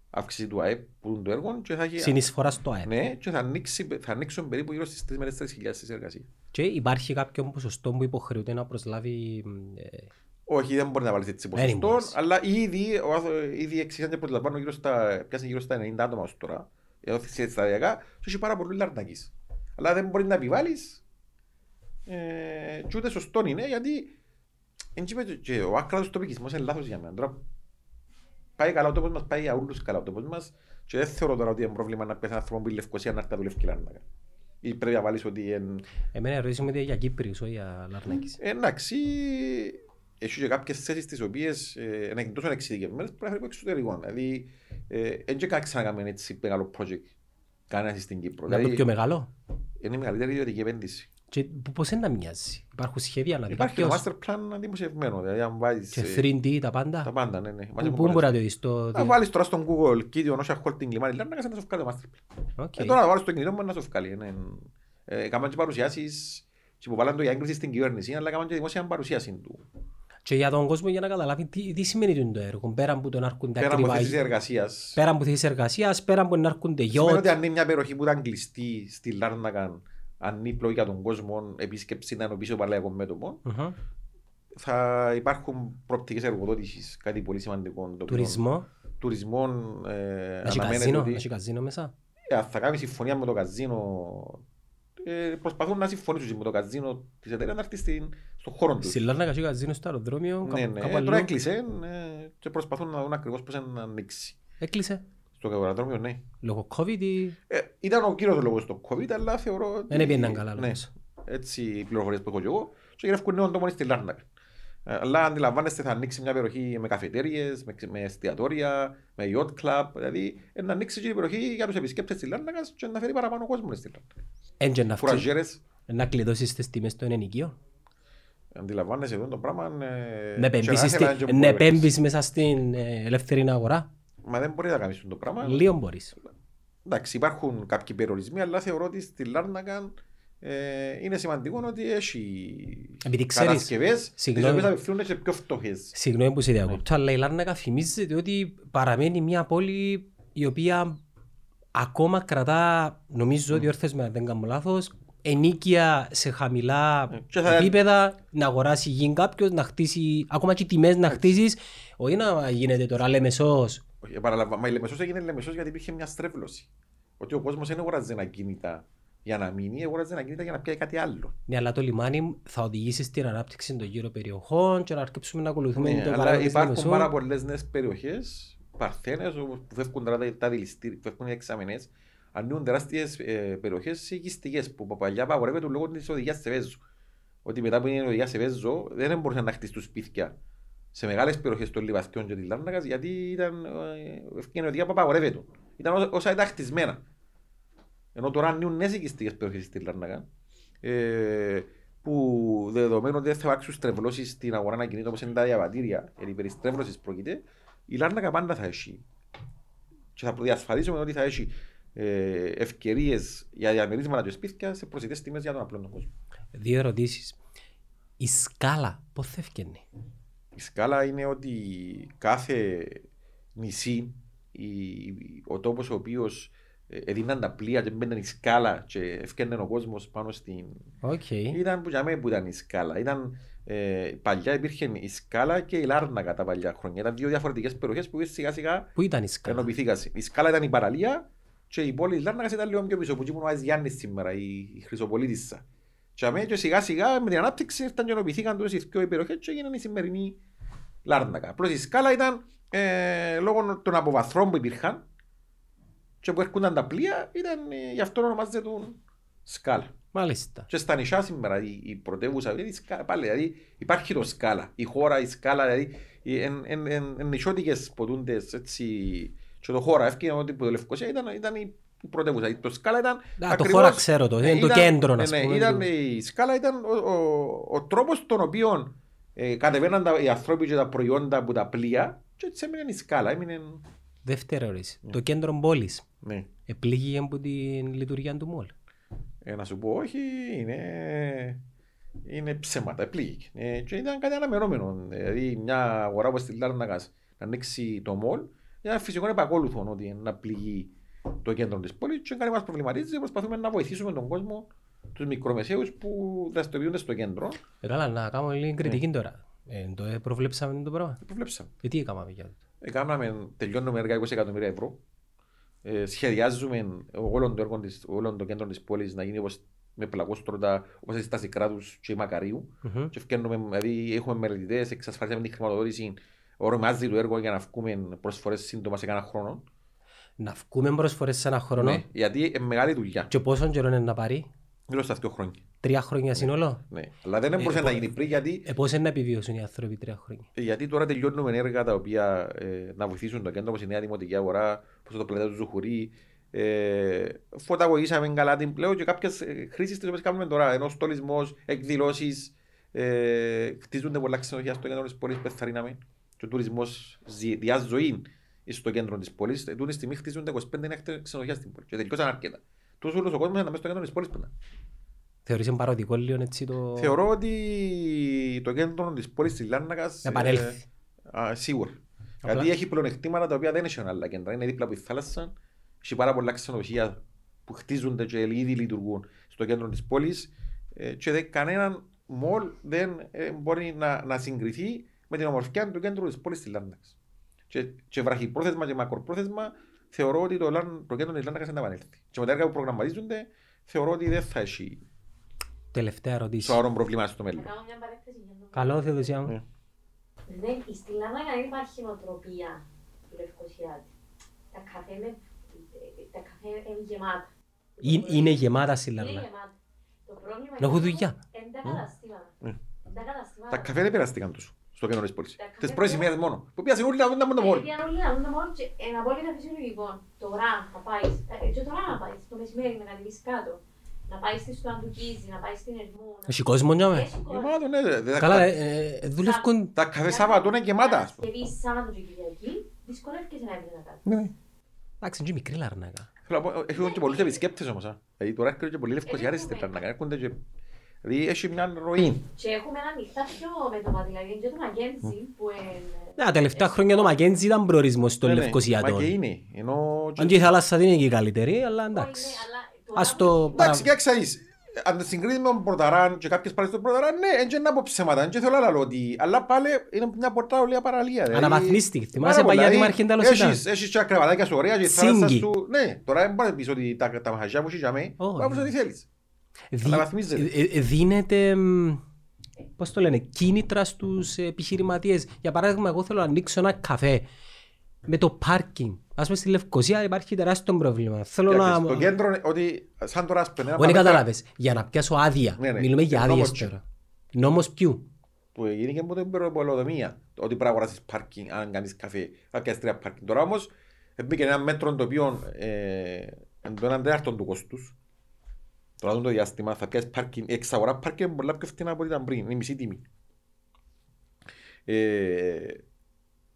Αύξηση του ΑΕΠ που είναι το έργο και θα, έχει, Συνεισφορά στο ΑΕΠ. ναι, και θα, ανοίξει, θα ανοίξουν περίπου γύρω στις 3 με 4 χιλιάδες εργασίας. Και υπάρχει κάποιο ποσοστό που υποχρεούται να προσλάβει ε, Όχι, δεν μπορεί να βάλεις έτσι Δεν ποσοστό, μπορείς. αλλά ήδη, ο άθο- ήδη εξηγάνε και προσλαμβάνω γύρω στα, πιάσει γύρω στα 90 άτομα ως τώρα. Εδώ θυσία σταδιακά, και έχει πάρα πολύ λαρνακής. Αλλά δεν μπορεί να επιβάλλεις ε, και ούτε σωστό είναι, γιατί εν και, είπε και ο άκρατος τοπικισμός είναι λάθος για μένα. Τώρα πάει καλά ο τόπος μας, πάει για όλους καλά ο τόπος μας και δεν θεωρώ τώρα ότι είναι πρόβλημα να πέσει ένα άνθρωπο που η Λευκοσία να έρθει να δουλεύει και Λάρνακα. Ή πρέπει να βάλεις ότι είναι Εμένα η ερώτηση μου είναι για Κύπριους, όχι για Λαρνάκης. Ε, Εντάξει, έχει και κάποιες θέσεις τις οποίες ε, είναι τόσο εξειδικευμένες που πρέπει να φέρει από εξωτερικό. Δηλαδή, ε, δεν και κάτι ξανακάμε έτσι μεγάλο project κανένας στην Κύπρο. Να το Δηλαδή, πιο μεγάλο; είναι η μεγαλύτερη ιδιωτική επένδυση. Και π- πώς είναι να μοιάζει; Υπάρχουν σχέδια να δει Υπάρχει το κάποιος master plan δημοσιευμένο. Δηλαδή, αν βάζεις και ε, 3D τα τα πάντα; πάντα, ναι, ναι. Πού- Μαζί Πού με μπορεί να το δεις το... Να βάλεις τώρα στον Google Kition Ocean Holdings λιμάνι Λάρνακας να σου βγάλει το master plan. OK. Ε, τώρα να βάλεις στο κινητό μου να σου βγάλει. ναι. Ε, Κάμαν και παρουσιάσεις και που βάλαν το για έγκριση στην κυβέρνηση, αλλά κάμαν και δημόσια παρουσίαση του. Και για τον κόσμο για να καταλάβει τι, τι σημαίνει το έργο. Πέρα από το να έρχονται Πέρα από ακριβά... θέσεις εργασίας. Πέρα από θέσεις εργασίας, πέρα από να έρχονται Σημαίνει γιότ. ότι αν είναι μια περιοχή που ήταν κλειστή στη Λάρνακα, ανύπλο για τον κόσμο, επίσκεψη να ενωπήσει ο παλαιακό μέτωπος, Μμμ. θα υπάρχουν προοπτικές εργοδότησης, κάτι πολύ σημαντικό. το οποίο- Τουρισμό. Τουρισμό, ε, Έχει αναμένεται καζίνο. ότι Έχει καζίνο μέσα; ε, αν θα κάνει συμφωνία με το καζίνο. Ε, προσπαθούν να συμφωνήσουν με το καζίνο της εταιρείας να έρθει στην, στον χώρο τους. Στη Λάρνακα έχει καζίνο στο αεροδρόμιο. Ναι, κάπου- ναι. κάπου Ε, Τώρα αλλού. έκλεισε ε, και προσπαθούν να δουν ακριβώς πώς είναι να ανοίξει. Έκλεισε. Στο αεροδρόμιο, ναι. Λόγω COVID ή... Ε, ήταν ο κύριος λόγος στο COVID, αλλά θεωρώ ότι... Δεν έπιαναν καλά ναι, λόγος. έτσι οι πληροφορίες που έχω και εγώ. Και γράφουν νέο τόμο στη Λάρνακα. Ε, Αλλά αντιλαμβάνεστε θα ανοίξει μια περιοχή με καφετέριες, με, με εστιατόρια, με yacht club. Δηλαδή ε, να ανοίξει και η περιοχή για τους επισκέπτες της Λάρνακας και να φέρει παραπάνω κόσμο στη Λάρνακα. Έντια να αυξήσει- Κουραζιέρες. να κλειδώσεις τις τιμές των ενοικίων. Αντιλαμβάνεσαι εδώ το πράγμα. ε, Να και επενδύσεις ήθελα στη- και να μπορείς. επέμβεις μέσα στην ε, ελεύθερη αγορά. Μα δεν μπορεί να κάνεις το πράγμα. Λίγο μπορείς. Εντάξει, υπάρχουν κάποιοι περιορισμοί, αλλά θεωρώ ότι στη Λάρνακα ε, είναι σημαντικό ότι έχει Επειδή ξέρεις, κατασκευές τις συγγνώμη. οποίες απευθύνονται σε πιο φτωχές. Συγγνώμη που σε Ναι. διακόπτω, αλλά η Λάρνακα θυμίζεται ότι παραμένει μια πόλη η οποία ακόμα κρατά, νομίζω ότι όρθες με αν δεν κάνω λάθος, ενίκεια σε χαμηλά Ε, και θα- επίπεδα, να αγοράσει γη κάποιος, να χτίσει, ακόμα και τιμές να χτίσεις, όχι να γίνεται τώρα λεμεσός Όχι, επαναλαμβα- Μα η Λεμεσός έγινε Λεμεσός γιατί υπήρχε μια στρέβλωση. Ότι ο κόσμος δεν αγοράζει ακίνητα για να μείνει, αγοράζει ακίνητα για να πιάει κάτι άλλο. Ναι, αλλά το λιμάνι θα οδηγήσει στην ανάπτυξη των γύρω περιοχών και να αρκέψουμε να ακολουθούμε Ναι, το αλλά παράδειγμα της υπάρχουν Λεμεσού. πάρα πολλές νέες περιοχές, παρθένες, που φεύγουν τώρα τα- τα δηληστήρια, που φεύγουν οι εξαμενές, ανοίγουν τεράστιες περιοχές οικιστικές που από παλιά απαγορεύεται λόγω της οδηγίας Σεβέζου. Ότι μετά που είναι η οδηγία Σεβέζου δεν μπορούσαν να χτιστούν σπίτια σε μεγάλες περιοχές των Λιβαθιών και της Λάρνακας γιατί ήταν ε, ευκαιρία οδηγία που απαγορεύεται. Ήταν ό- όσα ήταν χτισμένα. Ενώ τώρα ανοίγουν νέε οικιστικέ περιοχές στη Λάρνακα. Ε, που δεδομένου ότι δεν θα υπάρξουν στρεβλώσεις στην αγορά να κινείται όπως είναι τα διαβατήρια, γιατί περί στρέβλωση πρόκειται, η Λάρνακα πάντα θα έχει. Και θα διασφαλίσουμε ότι θα έχει ε, ευκαιρίες για διαμερίσματα και σπίτια σε προσιτές τιμές για τον απλό τον κόσμο. Δύο ερωτήσεις. Η σκάλα, πόθεν εφκαίνει; Η σκάλα είναι ότι κάθε νησί, η, ο τόπος ο οποίος έδεναν τα πλοία και μπαίναν η σκάλα και έφκαιννε ο κόσμος πάνω στην, Οκ. Ήταν που για μένα που ήταν η σκάλα. Ήταν, ε, παλιά υπήρχε η σκάλα και η Λάρνακα τα παλιά χρόνια. Ήταν δύο διαφορετικές περιοχές που σιγά σιγά Πού ήταν η σκάλα; ενοποιηθήκαν. Η σκάλα ήταν η παραλία και η πόλη τη Λάρνακα ήταν λίγο πιο πίσω. Που ήμουν ο Άις Γιάννης σήμερα, η, η Χρυσοπολίτισσα. Και, αμέ, και σιγά σιγά με την ανάπτυξη ήρθαν και ενωπηθήκαν τόσες οι δύο περιοχές και έγιναν η σημερινή Λάρνακα. Απλώς η σκάλα ήταν ε, λόγω των αποβαθρών που υπήρχαν και που έρχονταν τα πλοία, ήταν, ε, γι' αυτό ονομάζεται τον σκάλα. Μάλιστα. Και στα νησιά σήμερα η, η πρωτεύουσα, δηλαδή, η Σκάλα, πάλι, δηλαδή υπάρχει το σκάλα. Η χώρα, η σκάλα, δηλαδή εν, εν, εν, εν νησιώτικες ποτούντες έτσι και το χώρα έφυγε ότι που το Λευκοσία ήταν, ήταν η η πρωτεύουσα. Το σκάλα ήταν Α, το ακριβώς- χώρα ξέρω το, Ναι, είναι το ήταν- κέντρο, ναι, ας ναι, πούμε, ήταν, του- η σκάλα ήταν ο, ο, ο τρόπος τον οποίο ε, κατεβαίναν τα, οι άνθρωποι και τα προϊόντα από τα πλοία και έτσι έμεινε η σκάλα. Έμεινε, Δεύτερη ερώτηση. Το κέντρο πόλης ναι. επλήγει από την λειτουργία του μόλ. Ε, να σου πω όχι, είναι, είναι ψέματα, πλήγηκε. Ε, και ήταν κάτι αναμενόμενο. Δηλαδή μια αγορά όπως στη Λάρνακας να ανοίξει το μολ, ήταν φυσικό επακόλουθο ότι να πληγεί το κέντρο της πόλης και κάτι μας προβληματίζει προσπαθούμε να βοηθήσουμε τον κόσμο, τους μικρομεσαίους που δραστηριοποιούνται στο κέντρο. Ε, καλά, να κάνουμε λίγο κριτική Ναι. τώρα. Ε, το ε, προβλέψαμε το πράγμα. Το βλέψαμε. Ε, τι έκαναμε για αυτό. Έκαναμε, τελειώνουμε έργα 20 εκατομμύρια ευρώ. Ε, σχεδιάζουμε όλο το, έργο της, όλο το κέντρο της πόλης να γίνει όπως με πλακόστρωτα, όπως η στάση κράτους και η Μακαρίου. Μμμ. Και φτιάχνουμε, δηλαδή έχουμε μελετητές, εξασφαλίσαμε τη χρηματοδότηση ορομάζει το έργο για να βγούμε προσφορές σύντομα σε κανένα χρόνο. Να βγούμε προσφορές σε ένα χρόνο; Ναι, γιατί είναι μεγάλη δουλειά. και πόσο καιρό είναι να πάρει; Μιλώ στα δύο χρόνια. Τρία χρόνια σύνολο; Ναι. Αλλά δεν μπορούσε Ε, να πο- γίνει πριν γιατί, Ε, πώς είναι να επιβιώσουν οι άνθρωποι τρία χρόνια; γιατί τώρα τελειώνουμε έργα τα οποία ε, να βοηθήσουν το κέντρο όπως η νέα δημοτική αγορά, όπως το πλατεία του Ζουχουρί. Ε, φωταγωγήσαμε καλά την πλέον και κάποιες ε, χρήσεις τις οποίες κάνουμε τώρα. Ενώ στολισμός, εκδηλώσεις, ε, χτίζονται πολλά ξενοδοχεία στο κέντρο της πόλης που εθαρρύναμε. Και ο τουρισμός ζει- διάς ζωή στο κέντρο της πόλης. Ε, τούτη στιγμή χτίζονται 25 νέα ξενοδοχεία στην πόλη. Και τελειώσαν αρκετά. Τόσο όλος ο κόσμος είναι μέσα στο κέντρο της πόλης που είναι. Θεωρείς παροδικό λίγο έτσι το... Θεωρώ ότι το κέντρο της πόλης της Λάρνακας Να επανέλθει. ε, α, σίγουρα. Απλά- Γιατί έχει πλεονεκτήματα τα οποία δεν έχουν άλλα κέντρα. Είναι δίπλα από τη θάλασσα. Έχει πάρα πολλά ξενοδοχεία που χτίζονται και ήδη λειτουργούν στο κέντρο της πόλης ε, και δεν, κανέναν μολ δεν ε, μπορεί να, να συγκριθεί με την ομορφιά του κέντρου της πόλης της Λάρνακας. Και, και βραχυπρόθεσμα και μακροπρόθεσμα θεωρώ ότι το, Λάρν- το κέντρο της Λάρνακας δεν θα επανέλθει. Και με τα έργα που προγραμματίζονται θεωρώ ότι δεν θα έχει Τελευταία ερώτηση. σοβαρό πρόβλημα στο Να μέλλον. κάνω μια παρέκθεση για το Καλό, Θεοδοσία μου. Ναι. Δεν, στην Λάρνακα δεν υπάρχει νοοτροπία του Λευκοσιάτη. Τα καφέ είναι, τα καφέ είναι γεμάτα. Είναι, είναι γεμάτα στη Είναι Λάρνα. γεμάτα. Το πρόβλημα Να έχω είναι δουλειά. Είναι τα καταστήματα. Ναι. Είναι τα καταστήματα. Τα καφέ δεν περαστήκαν τους στο κέντρο της πόλης. Τα καφέ Τις πρώτες δεν- ημέρες μόνο. Που πιάσαν όλοι να δουν τα μόνο μόλι. Επειδή αν όλοι να δουν το μόνο και είναι απόλυτα φυσιολογικό. Τώρα να πάεις, και τώρα να πάεις, το μεσημέρι να κατεβείς κάτω. Να πάεις στη Στουαντουκίζη, να πάεις στην Ερμού. να- Έχει κόσμο για με. Έχει κόσμο. Γεμάτο, ναι. δε- δε- Καλά, τα- ε, ε, δουλεύουν... Τα καφέ Σάββατο είναι γεμάτα. ας πούμε. Παρασκευή, Σάββατο και Κυριακή, δυσκολεύκεσαι να βρεις να κάνεις. Ναι. Εντάξει, είναι και μικρή Λάρνακα. Θέλω να πω, Έχουν και πολλούς επισκέπτες όμως. α. Δηλαδή τώρα έρχονται και πολλοί λευκοσιάρες στην Λάρνακα. Έρχονται και... Δηλαδή έχει μια ροή. Και έχουμε ένα ανοιχτά πιο μέτωπα, δηλαδή είναι και το Μακέντζι που είναι... Ναι, τα τελευταία χρόνια το Μακέντζι ήταν προορισμός των Ναι, ναι, Λευκοσιατών. Μα και είναι. Ενώ... Αν και η θάλασσα δεν είναι και η καλύτερη, αλλά Όχι, εντάξει. ναι, αλλά Ας το... Εντάξει, και ξέρεις, αν το συγκρίνεις με τον Πρωταράν και κάποιες πάλι στον Πρωταράν, ναι, έτσι να πω ψέματα, δεν θέλω να λέω ότι... Αλλά πάλι είναι μια πορτά ολία παραλία. δηλαδή. Αναβαθμίστηκε. Θυμάσαι Πάρα πολλά, παλιά δηλαδή, δημάρχη εντάλλως ήταν. έχεις- Έχεις και ακραβατάκια σου ωραία και η Σίγγι. θάλασσα σου... Ναι, τώρα δεν μπορείς να πεις ότι τα, τα μαχαζιά που έχεις για μένα, Όχι, πάμε ναι. ό,τι θέλεις. Δι- Αναβαθμίζεται. ε, ε, Δίνεται, μ, πώς το λένε, κίνητρα στους επιχειρηματίες. Για παράδειγμα, εγώ θέλω να ανοίξω ένα καφέ με το πάρκινγκ. Ας πούμε στη Λευκοσία υπάρχει τεράστιο πρόβλημα. Θέλω να... Στο κέντρο, ότι σαν τώρα ας πούμε, ένα Όχι, δεν πάμε καταλάβες. Για να πιάσω άδεια. Ναι, ναι. Μιλούμε για Ε, άδειες νόμος τώρα. Νόμος ποιου; που έγινε και από την πολεοδομία. Ότι πρέπει να αγοράσεις πάρκινγκ αν κάνεις καφέ. Θα πιάσεις τρία πάρκινγκ. Τώρα όμως μπήκε ένα μέτρο το οποίο ε, εν το έναν τέταρτο του κόστους. Τώρα δουν το διάστημα θα πιάσεις πάρκινγκ. Η εξαγορά πάρκινγκ είναι πολλά πιο φθηνά από ό,τι ήταν πριν. Είναι η μισή τιμή. Ε,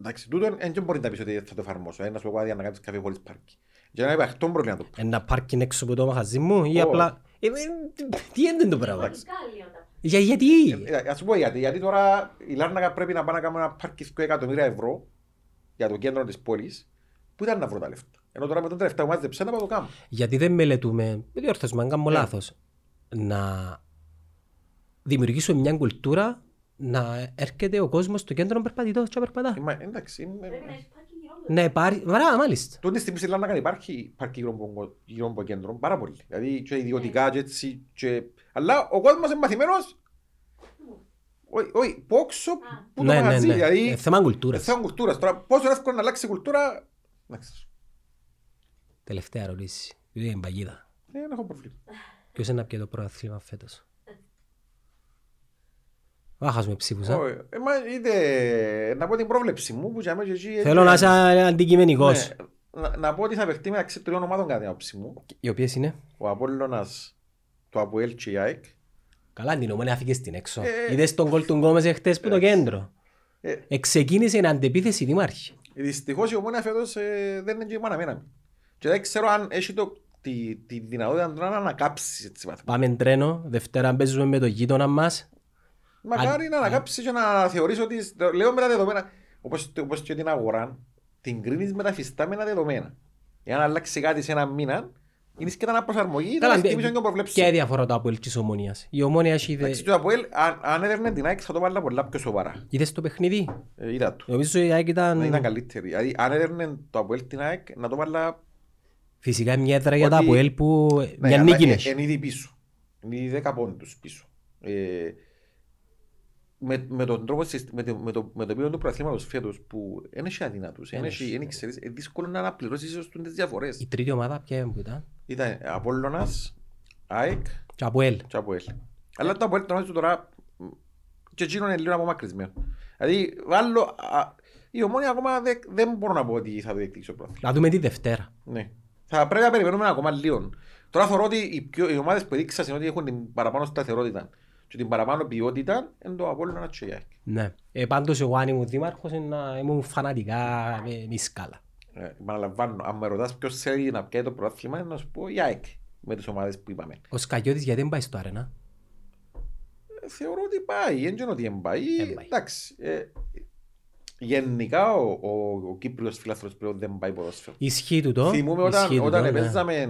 εντάξει, τούτο δεν μπορεί να πεις ότι θα το εφαρμόσω. Ένα σου πω άδεια να κάνεις καφέ χωρίς πάρκινγκ. Για να υπάρχει αυτό πρόβλημα το Ένα πάρκινγκ έξω από το μαγαζί μου ή Όχι. απλά... Ε, ε, Τι είναι το πράγμα; Φυσικά λίγο τα- Για, γιατί; Ε, Ας σου πω γιατί, γιατί τώρα η Λάρνακα πρέπει να πάει να κάνει ένα πάρκι 2 εκατομμύρια ευρώ για το κέντρο της πόλης που ήταν να βρω τα λεφτά; Ενώ τώρα με τον τελευταίο που μάζεψε να πάω το κάνω. Γιατί δεν μελετούμε, με διόρθωσμα, αν κάνω Ναι. λάθος, να δημιουργήσουμε μια κουλτούρα να έρχεται ο κόσμος στο κέντρο περπατητό και να περπατά. Είμα- Εντάξει, είναι... Πρέπει να έχει πάρκινγκ γύρω Ναι, υπάρχει, βαρά, μάλιστα. Τούτη στιγμή στη Λάρνακα υπάρχει πάρκι γύρω από- γύρω από το κέντρο, πάρα πολύ. Δηλαδή και ιδιωτικά και έτσι. Και... Αλλά ο κόσμος είναι μαθημένος. Όχι, όχι, πόξο που το Ναι, ναι, μαγαζί. ναι. Δηλαδή, Ε, θέμα κουλτούρας. θέμα κουλτούρας. Τώρα πόσο εύκολο να αλλάξει η κουλτούρα, εντάξει, Τελευταία ερώτηση. Είναι η παγίδα. δεν έχω πρόβλημα. Ποιος είναι να πιει το πρωτάθλημα φέτος; Άχασουμε ψήφους, α. Όχι, ε, μα είτε να πω την πρόβλεψη μου που για μένα και εσύ... Θέλω να είσαι αντικειμενικός. Ναι, να, να πω ότι θα παιχτεί μεταξύ τριών ομάδων κατά την άποψη μου. Οι οποίες είναι; Ο Απόλλωνας, το Αποέλ και η ΑΕΚ. Καλά, την ομόνια αφήκε στην έξω. Ε, Είδες τον κόλ του Γκόμες εχθές που το έτσι. κέντρο. Ε, Εξεκίνησε η αντεπίθεση δήμαρχη. δυστυχώς η ομόνια φέτος ε, δεν είναι και η μάνα μένα. Και δεν ξέρω αν έχει το, τη, τη δυνατότητα να ανακάψεις έτσι βαθμό. Πάμε τρένο, Δευτέρα παίζουμε με το γείτονα μας. Μακάρι αν- να ανακάψεις και να θεωρείς ότι, το λέω με τα δεδομένα, όπως, όπως και την αγορά, την κρίνεις με τα φυστάμενα δεδομένα. Εάν αλλάξει κάτι σε ένα μήνα, είναι και ένα προσαρμογή, Καλά, θα μπε- στήμεις και Ποια προβλέψεις. είναι η διαφορά του Αποέλ και της Ομόνιας; Η Ομόνια έχει... δε- Εντάξει, το Αποέλ, αν, αν έδερνε την ΑΕΚ θα το βάλω πολλά πιο σοβαρά. Είδες το παιχνίδι; Ε, είδα το. Νομίζω η ΑΕΚ Να ήταν ήταν καλύτερη. Δηλαδή, αν έδερνε το Αποέλ την ΑΕΚ, να το βάλω... φυσικά μια έδρα για τα Ότι- Αποέλ που Ναι, μια αλλά νίκη ε- έχει. Είναι ήδη πίσω. Είναι ήδη 10 πόντους πίσω. Ε, με, με τον τρόπο, συστ- με το, με το, με το επίπεδο τους προαθλήματος φέτος που δεν έχει αδυνατούς, δεν Δεν έχει, έχει, δεν ναι. ξέρεις, είναι δύσκολο να αναπληρώσεις ίσως τις διαφορές. Η τρίτη ομάδα ποια που ήταν; Ήταν Απόλλωνας, ΑΕΚ Και Αποέλ. και Αποέλ. Αλλά το Αποέλ το νομίζω τώρα μ, και εκείνο είναι λίγο απομακρυσμένο. Δηλαδή, βάλω, α, η ομόνια ακόμα δεν, δεν μπορώ να πω ότι θα το διεκδικήσει ο πρόθυμο. Να δούμε τη Δευτέρα. Ναι. Θα πρέπει να περιμένουμε ακόμα λίγο. Τώρα θεωρώ ότι οι, πιο, οι ομάδες που δείξαν είναι ότι έχουν την παραπάνω σταθερότητα και την παραπάνω ποιότητα είναι το Απόλλωνα και η ΑΕΚ. Ναι. Ε, πάντως εγώ αν ήμουν δήμαρχος είναι να ήμουν φανατικά με, με σκάλα. Ε, επαναλαμβάνω, αν με ρωτάς ποιος θέλει να πιάει το πρωτάθλημα, να σου πω η ΑΕΚ με τις ομάδες που είπαμε. Ο Σκαγιώτης γιατί δεν πάει στο αρένα. Ε, θεωρώ ότι πάει, δεν ξέρω ότι δεν πάει. Εν πάει. Εντάξει. Ε, γενικά ο, ο, ο Κύπριος φιλάθρος πλέον δεν πάει ποδόσφαιρο. Ισχύει του το. Θυμούμαι ισχύει όταν, τούτο, όταν ναι. παίζαμε ε,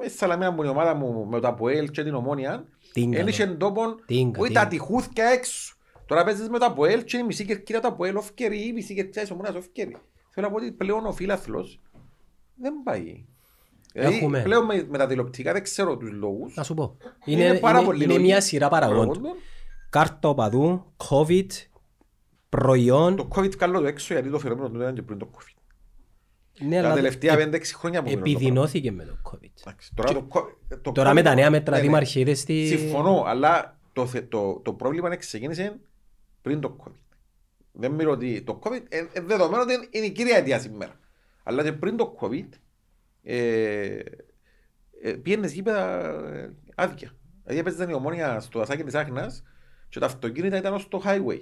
με στη Σαλαμίνα που είναι η ομάδα μου με το Αποέλ και την Ομόνια, Τίγκα, δεν ναι. είχε τόπον Τίγκα, που τίγκα. τα τυχούθηκια έξω. Τώρα παίζεις με το Αποέλ και η μισή κερκίδα το Αποέλ οφκερή, η μισή κερκίδα της Ομόνιας οφκερή. Θέλω να πω ότι πλέον ο φίλαθλος δεν πάει. Δηλαδή, Έχουμε. πλέον με, με τα τηλεοπτικά δεν ξέρω τους λόγους. Να σου πω. Είναι Είναι, πάρα είναι, πολύ είναι λογική. μια σειρά παραγόντων. Παραγόντων. Κάρτα οπαδού, COVID, προϊόν. Το COVID καλό το έξω γιατί το φαινόμενο του ήταν και πριν το COVID. Ναι, Τα αλλά τελευταία ε- 5-6 χρόνια που γίνονται το επιδεινώθηκε με το COVID. Εντάξει, Τώρα, το, co- το Τώρα COVID με τα νέα μέτρα ναι, ναι. δήμαρχοι είδες τι... Συμφωνώ, αλλά το, θε- το, το πρόβλημα ξεκίνησε πριν το COVID. Δεν μιλώ ότι το COVID ε, ε, δεδομένο ότι είναι η κύρια αιτία σήμερα. Αλλά και πριν το COVID ε, ε, πήγαινες γήπεδα ε, άδεια. Δηλαδή έπαιζαν η ομόνια στο ασάκι της Άχνας και τα αυτοκίνητα ήταν ως το highway.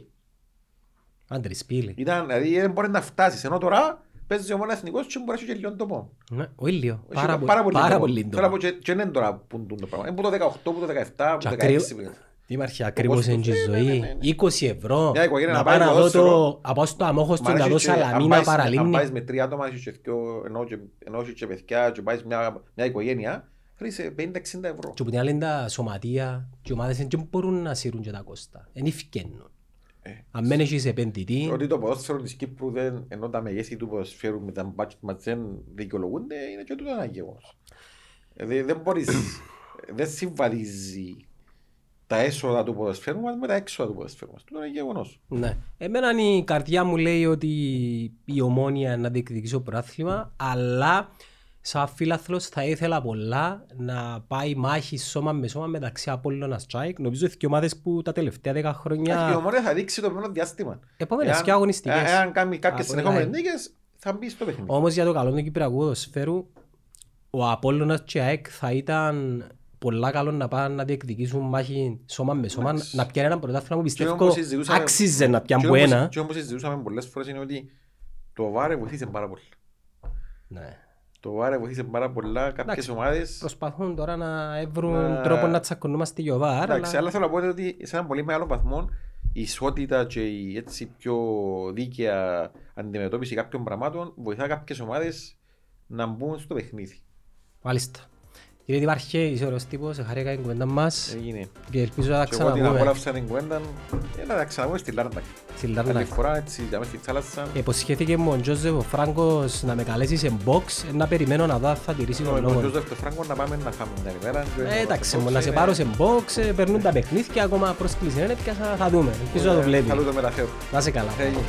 Άντρες πύλη. Ήταν, δηλαδή δεν μπορεί να φτάσεις. Ενώ τώρα παίζεις η ομόνια εθνικός και μπορείς να έχεις και λίγο τόπο. Ναι, Ο ήλιο. Έχει Πάρα, πο- πολύ πάρα τόπο. πολύ Θέλω να πω τόπο. και, και είναι τώρα που είναι το πράγμα. Είναι που το 18, που το 17, Και που το 16. ακρι- πλέον. Δήμαρχε, ακριβώς κόστος, είναι και η ναι, ναι, ζωή. ναι, ναι. 20 ευρώ. Μια οικογένεια Να να πάω πάει να δω το... ποδόσφαιρο. Να πάω στο αμόχωστο Μ' να αρέσει δω και- αν σαλαμίνα πάεις- Αν παραλίμνη. πάεις με τρία άτομα έχεις και δυο- ενώ και- ενώ έχεις και παιδιά και πάεις μια, μια οικογένεια, θέλεις ε, 50-60 ευρώ. Και από την άλλη είναι τα σωματεία και οι ομάδες δεν μπορούν να σύρουν και τα κόστα. Δεν ευκαινούν. Ε, Αν μένεις έχεις επενδυτή, Ότι το ποδόσφαιρο της Κύπρου δεν, ενώ τα μεγέθη του ποδοσφαίρου με τα μπάτσετ μας δεν δικαιολογούνται, είναι και τούτο ένα γεγονός. Δηλαδή δεν μπορείς, δεν συμβαδίζει τα έσοδα του ποδοσφαίρου μας με τα έξοδα του ποδοσφαίρου μας. Τούτο είναι γεγονός. Ναι. Εμένα η καρδιά μου λέει ότι η ομόνια να διεκδικήσει το πρωτάθλημα, αλλά σαν φίλαθλος θα ήθελα πολλά να πάει μάχη σώμα με σώμα μεταξύ Απόλλωνας Τσάικ. Νομίζω ότι οι ομάδες που τα τελευταία δέκα Η χρόνια... ομόνια θα δείξει το επόμενο διάστημα. Επόμενες Εάν- και αγωνιστικές. ε- Εάν κάνει κάποιες Από την συνεχόμενες ΑΕΚ. νίκες, θα μπει στο παιχνίδι. Όμως για το καλό του Κυπριακού ποδοσφαίρου, ο Απόλλωνας και η ΑΕΚ θα ήταν πολλά καλό να πάνε να διεκδικήσουν μάχη σώμα με σώμα, Εντάξει. να πιάνει ένα πρωτάθλημα που Και πιστεύω όμως συζητούσαμε- άξιζε να πιάνει Και που όμως- ένα. Και όμως συζητούσαμε πολλές φορές είναι ότι το βάρε βοηθήσε πάρα πολύ. Ναι. Το βάρε βοηθήσε πάρα πολλά κάποιες Εντάξει, ομάδες. Προσπαθούν τώρα να βρουν Να- τρόπο να τσακωνούμαστε για βάρ, Εντάξει, αλλά αλλά θέλω να πω είναι ότι σε έναν πολύ μεγάλο βαθμό η ισότητα και η έτσι πιο δίκαια αντιμετώπιση κάποιων πραγμάτων βοηθά κάποιες ομάδες να μπουν στο παιχνίδι. μάλιστα. Κύριε Δημάρχε, είσαι ωραίος τύπος, χαρήκα την κουβέντα μας Έγινε. και ελπίζω να τα Και εγώ την ξαναπούμε απόλαυσα την κουβέντα, ε, να τα ξαναπούμε στη Λάρνακα. στη Άλλη Λάρνακ. φορά έτσι, για μέσα στη θάλασσα. Υποσχέθηκε μου ο Τζόζεφ ο Φράγκος να με καλέσει σε box, ε, να περιμένω να δω αν θα τηρήσει Με τον τον λόγο. Τζόζεφ το Φράγκος να πάμε να φάμε την άλλη μέρα. Ε, Εντάξει, μου να σε πάρω σε box, ε, περνούν τα παιχνίδια, ακόμα πρόσκληση δεν έπιασα, θα δούμε. Ελπίζω να το βλέπει. Καλό το μεταφέρω. Να είσαι καλά. Έγινε.